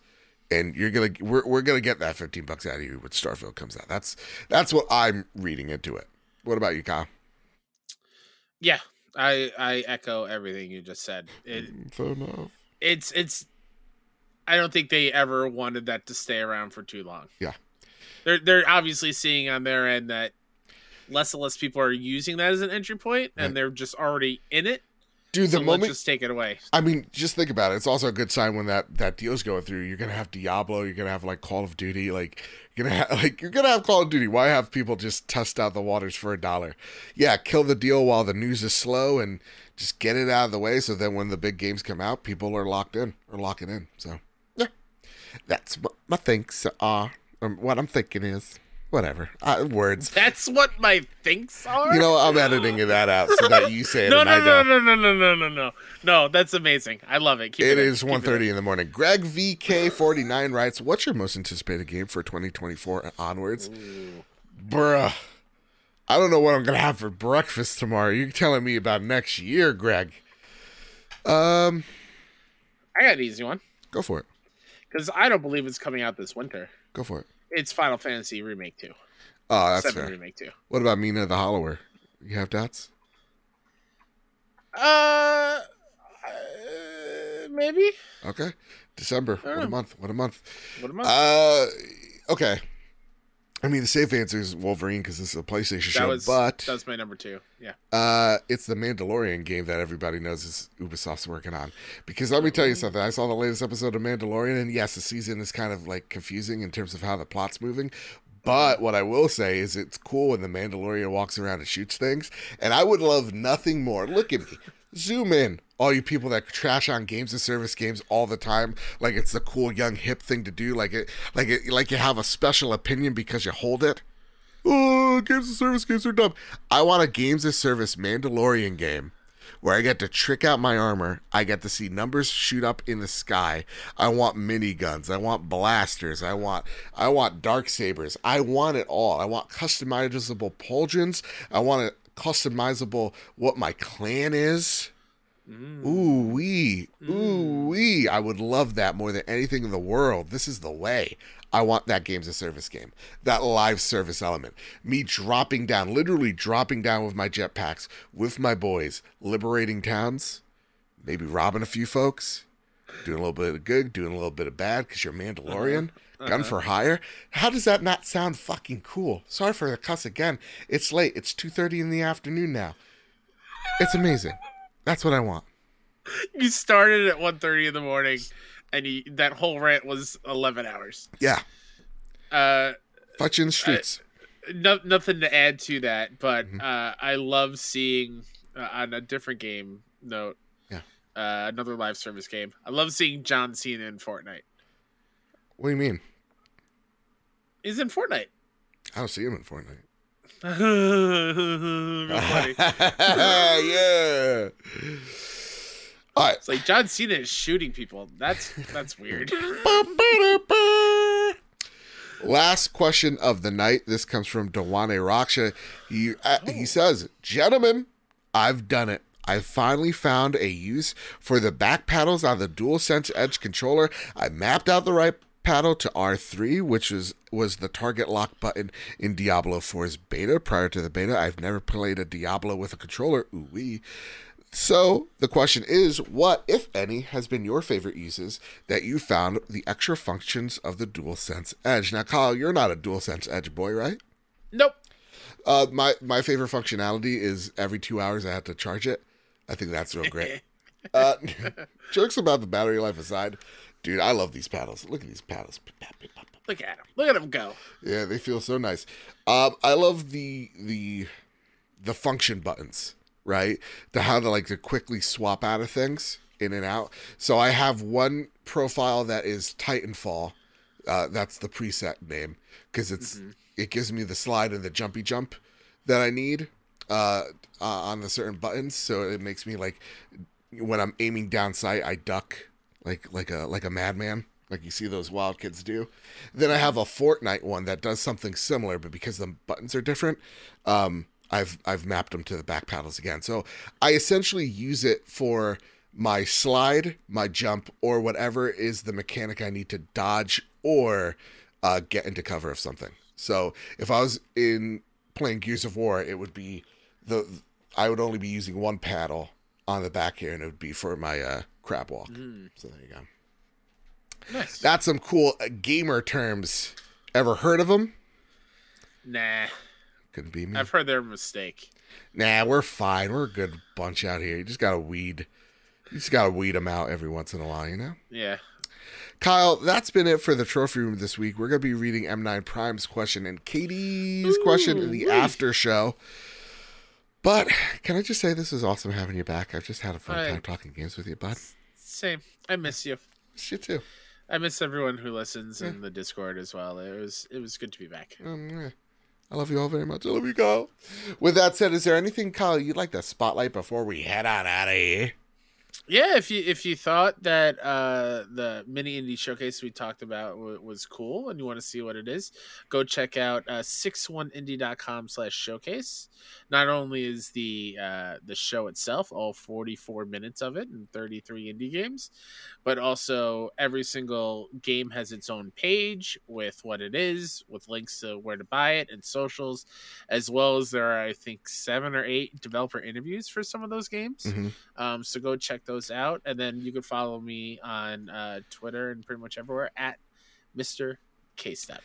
And you're gonna we're, we're gonna get that 15 bucks out of you when starfield comes out. That's that's what i'm reading into it. What about you kyle? Yeah i i echo everything you just said. It, mm, fair enough. it's it's i don't think they ever wanted that to stay around for too long. Yeah. they're they're obviously seeing on their end that less and less people are using that as an entry point and Right. they're just already in it dude the so moment just take it away. I mean just think about it. It's also a good sign when that that deal's going through. You're gonna have diablo you're gonna have like call of duty like you're gonna have like you're gonna have call of duty. Why have people just test out the waters for a dollar? Yeah kill the deal while the news is slow and just get it out of the way so then when the big games come out people are locked in or locking in. So yeah. That's what my thinks are um, what i'm thinking is whatever uh, words that's what my thinks are You know, I'm editing that out so that you say it no and no I no don't. no no no no no no no that's amazing i love it Keep It in. 1.30 in the morning. Greg VK49 writes, What's your most anticipated game for 2024 onwards? Ooh. Bruh. I don't know what I'm to have for breakfast tomorrow. You're telling me about next year, Greg. Um, i got an easy one Go for it. because i don't believe it's coming out this winter Go for it. It's final fantasy remake 2 Oh, that's 7 fair. remake 2 What about Mina the Hollower? You have doubts? Uh, uh, maybe. Okay. December. What a month. What a month. What a month. Uh, okay. I mean, the safe answer is Wolverine because this is a PlayStation That show, was but that was my number two. Yeah. uh, it's the Mandalorian game that everybody knows is Ubisoft's working on. Because let me tell you something, I saw the latest episode of Mandalorian, and yes, the season is kind of like confusing in terms of how the plot's moving. But what I will say is it's cool when the Mandalorian walks around and shoots things, and I would love nothing more. Look at me. Zoom in, all you people that trash on games and service games all the time, like it's the cool young hip thing to do, like it, like it, like you have a special opinion because you hold it. Oh, games and service games are dumb. I want a games and service Mandalorian game where I get to trick out my armor. I get to see numbers shoot up in the sky. I want miniguns. I want blasters. I want I want dark sabers. I want it all. I want customizable pauldrons. I want a customizable what my clan is. Mm. Ooh wee. Mm. Ooh wee. I would love that more than anything in the world. This is the way. I want that games of service game. That live service element. Me dropping down, literally dropping down with my jetpacks, with my boys, liberating towns, maybe robbing a few folks, doing a little bit of good, doing a little bit of bad because you're Mandalorian. Uh-huh. Gun for hire. How does that not sound fucking cool? Sorry for the cuss again. It's late. It's 2.30 in the afternoon now. It's amazing. That's what I want. You started at 1.30 in the morning, and you, that whole rant was eleven hours. Yeah. Uh, Fight you in the streets. no, nothing to add to that, but Mhm. uh, I love seeing uh, on a different game note. Yeah. Uh, another live service game. I love seeing John Cena in Fortnite. what do you mean? He's in Fortnite. I don't see him in Fortnite. Yeah. All right. It's like John Cena is shooting people. That's that's weird. Last question of the night. This comes from Dewane Raksha. He uh, he says, "Gentlemen, I've done it. I finally found a use for the back paddles on the DualSense Edge controller. I mapped out the right paddle to R3, which was was the target lock button in Diablo 4's beta. Prior to the beta, I've never played a Diablo with a controller. Ooh wee." So the question is, what, if any, has been your favorite uses that you found the extra functions of the DualSense Edge? Now, Kyle, you're not a DualSense Edge boy, right? nope. Uh, my my favorite functionality is every two hours I have to charge it. I think that's real great. uh, jokes about the battery life aside, dude, I love these paddles. Look at these paddles. Look at them. Look at them go. Yeah, they feel so nice. Um, I love the the the function buttons, right? The how to like to quickly swap out of things in and out. So I have one profile that is Titanfall. Uh, that's the preset name because it's it gives me the slide and the jumpy jump that I need uh, uh, on the certain buttons. So it makes me like when I'm aiming down sight, I duck like like a like a madman, like you see those wild kids do. Then I have a Fortnite one that does something similar, but because the buttons are different, um, I've I've mapped them to the back paddles again. So I essentially use it for my slide, my jump, or whatever is the mechanic I need to dodge or uh, get into cover of something. So if I was in playing Gears of War, it would be the I would only be using one paddle on the back here, and it would be for my uh, crab walk. So there you go. Nice. That's some cool uh, gamer terms. Ever heard of them? nah. Couldn't be me. I've heard their mistake. Nah, we're fine. We're a good bunch out here. You just gotta weed. You just gotta weed them out every once in a while, you know. Yeah. Kyle, that's been it for the trophy room this week. We're gonna be reading M9 Prime's question and Katie's question in the Ooh-wee. after show. But can I just say this is awesome having you back? I've just had a fun time talking games with you, bud. Same. I miss you. Shit too. I miss everyone who listens in the Discord as well. It was it was good to be back. Um, yeah. I love you all very much. I love you, Kyle. With that said, is there anything, Kyle, you'd like to spotlight before we head on out of here? Yeah, if you if you thought that uh, the mini indie showcase we talked about w- was cool and you want to see what it is, go check out uh, 61indie.com slash showcase. Not only is the uh, the show itself all 44 minutes of it and 33 indie games, but also every single game has its own page with what it is, with links to where to buy it and socials, as well as there are I think seven or eight developer interviews for some of those games. Mhm. Um, so go check those out, and then you can follow me on uh, Twitter and pretty much everywhere at Mister K step.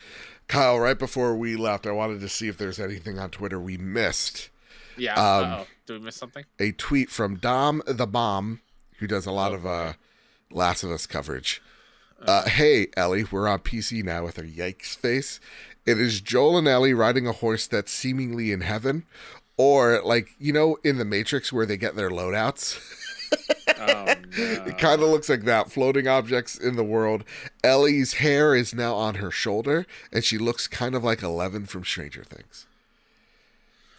Kyle, right before we left, I wanted to see if there's anything on Twitter we missed. Yeah. Um. Did we miss something? A tweet from Dom the Bomb, who does a lot of uh, Last of Us coverage. Uh, hey, Ellie, we're on PC now with our yikes face. It is Joel and Ellie riding a horse that's seemingly in heaven, or like you know in the Matrix where they get their loadouts. Oh no. It kind of looks like that. Floating objects in the world. Ellie's hair is now on her shoulder, and she looks kind of like Eleven from Stranger Things.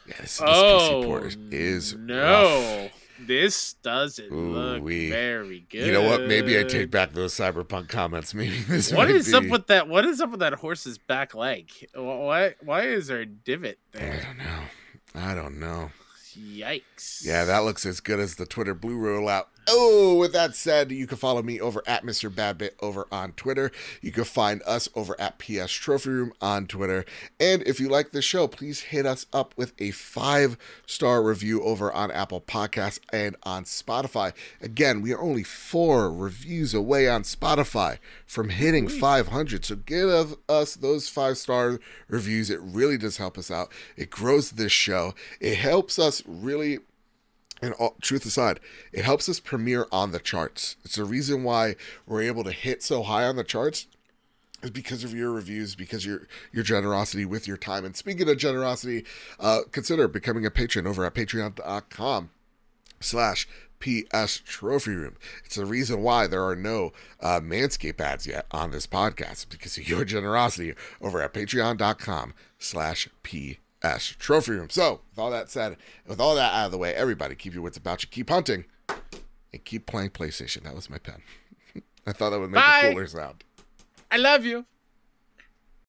Yeah, this, this PC oh, port Oh is, is rough. no. This doesn't look Ooh-wee. very good. You know what? Maybe I take back those cyberpunk comments. Maybe this. What is up be- with that? What is up with that horse's back leg? Why? Why is there a divot there? I don't know. I don't know. Yikes! Yeah, that looks as good as the Twitter blue rollout. Oh, with that said, you can follow me over at Mr. Badbit over on Twitter. You can find us over at PS Trophy Room on Twitter. And if you like the show, please hit us up with a five star review over on Apple Podcasts and on Spotify. Again, we are only four reviews away on Spotify from hitting 500. So give us those five star reviews. It really does help us out. It grows this show. It helps us really and all, truth aside, it helps us premiere on the charts. It's the reason why we're able to hit so high on the charts is because of your reviews, because your your generosity with your time. And speaking of generosity, uh, consider becoming a patron over at patreon.com slash PS Trophy Room. It's the reason why there are no uh, Manscaped ads yet on this podcast because of your generosity over at patreon.com slash PS Trophy Room. So, with all that said, with all that out of the way, everybody keep your wits about you, keep hunting, and keep playing PlayStation. That was my pen. I thought that would make Bye. a cooler sound. I love you.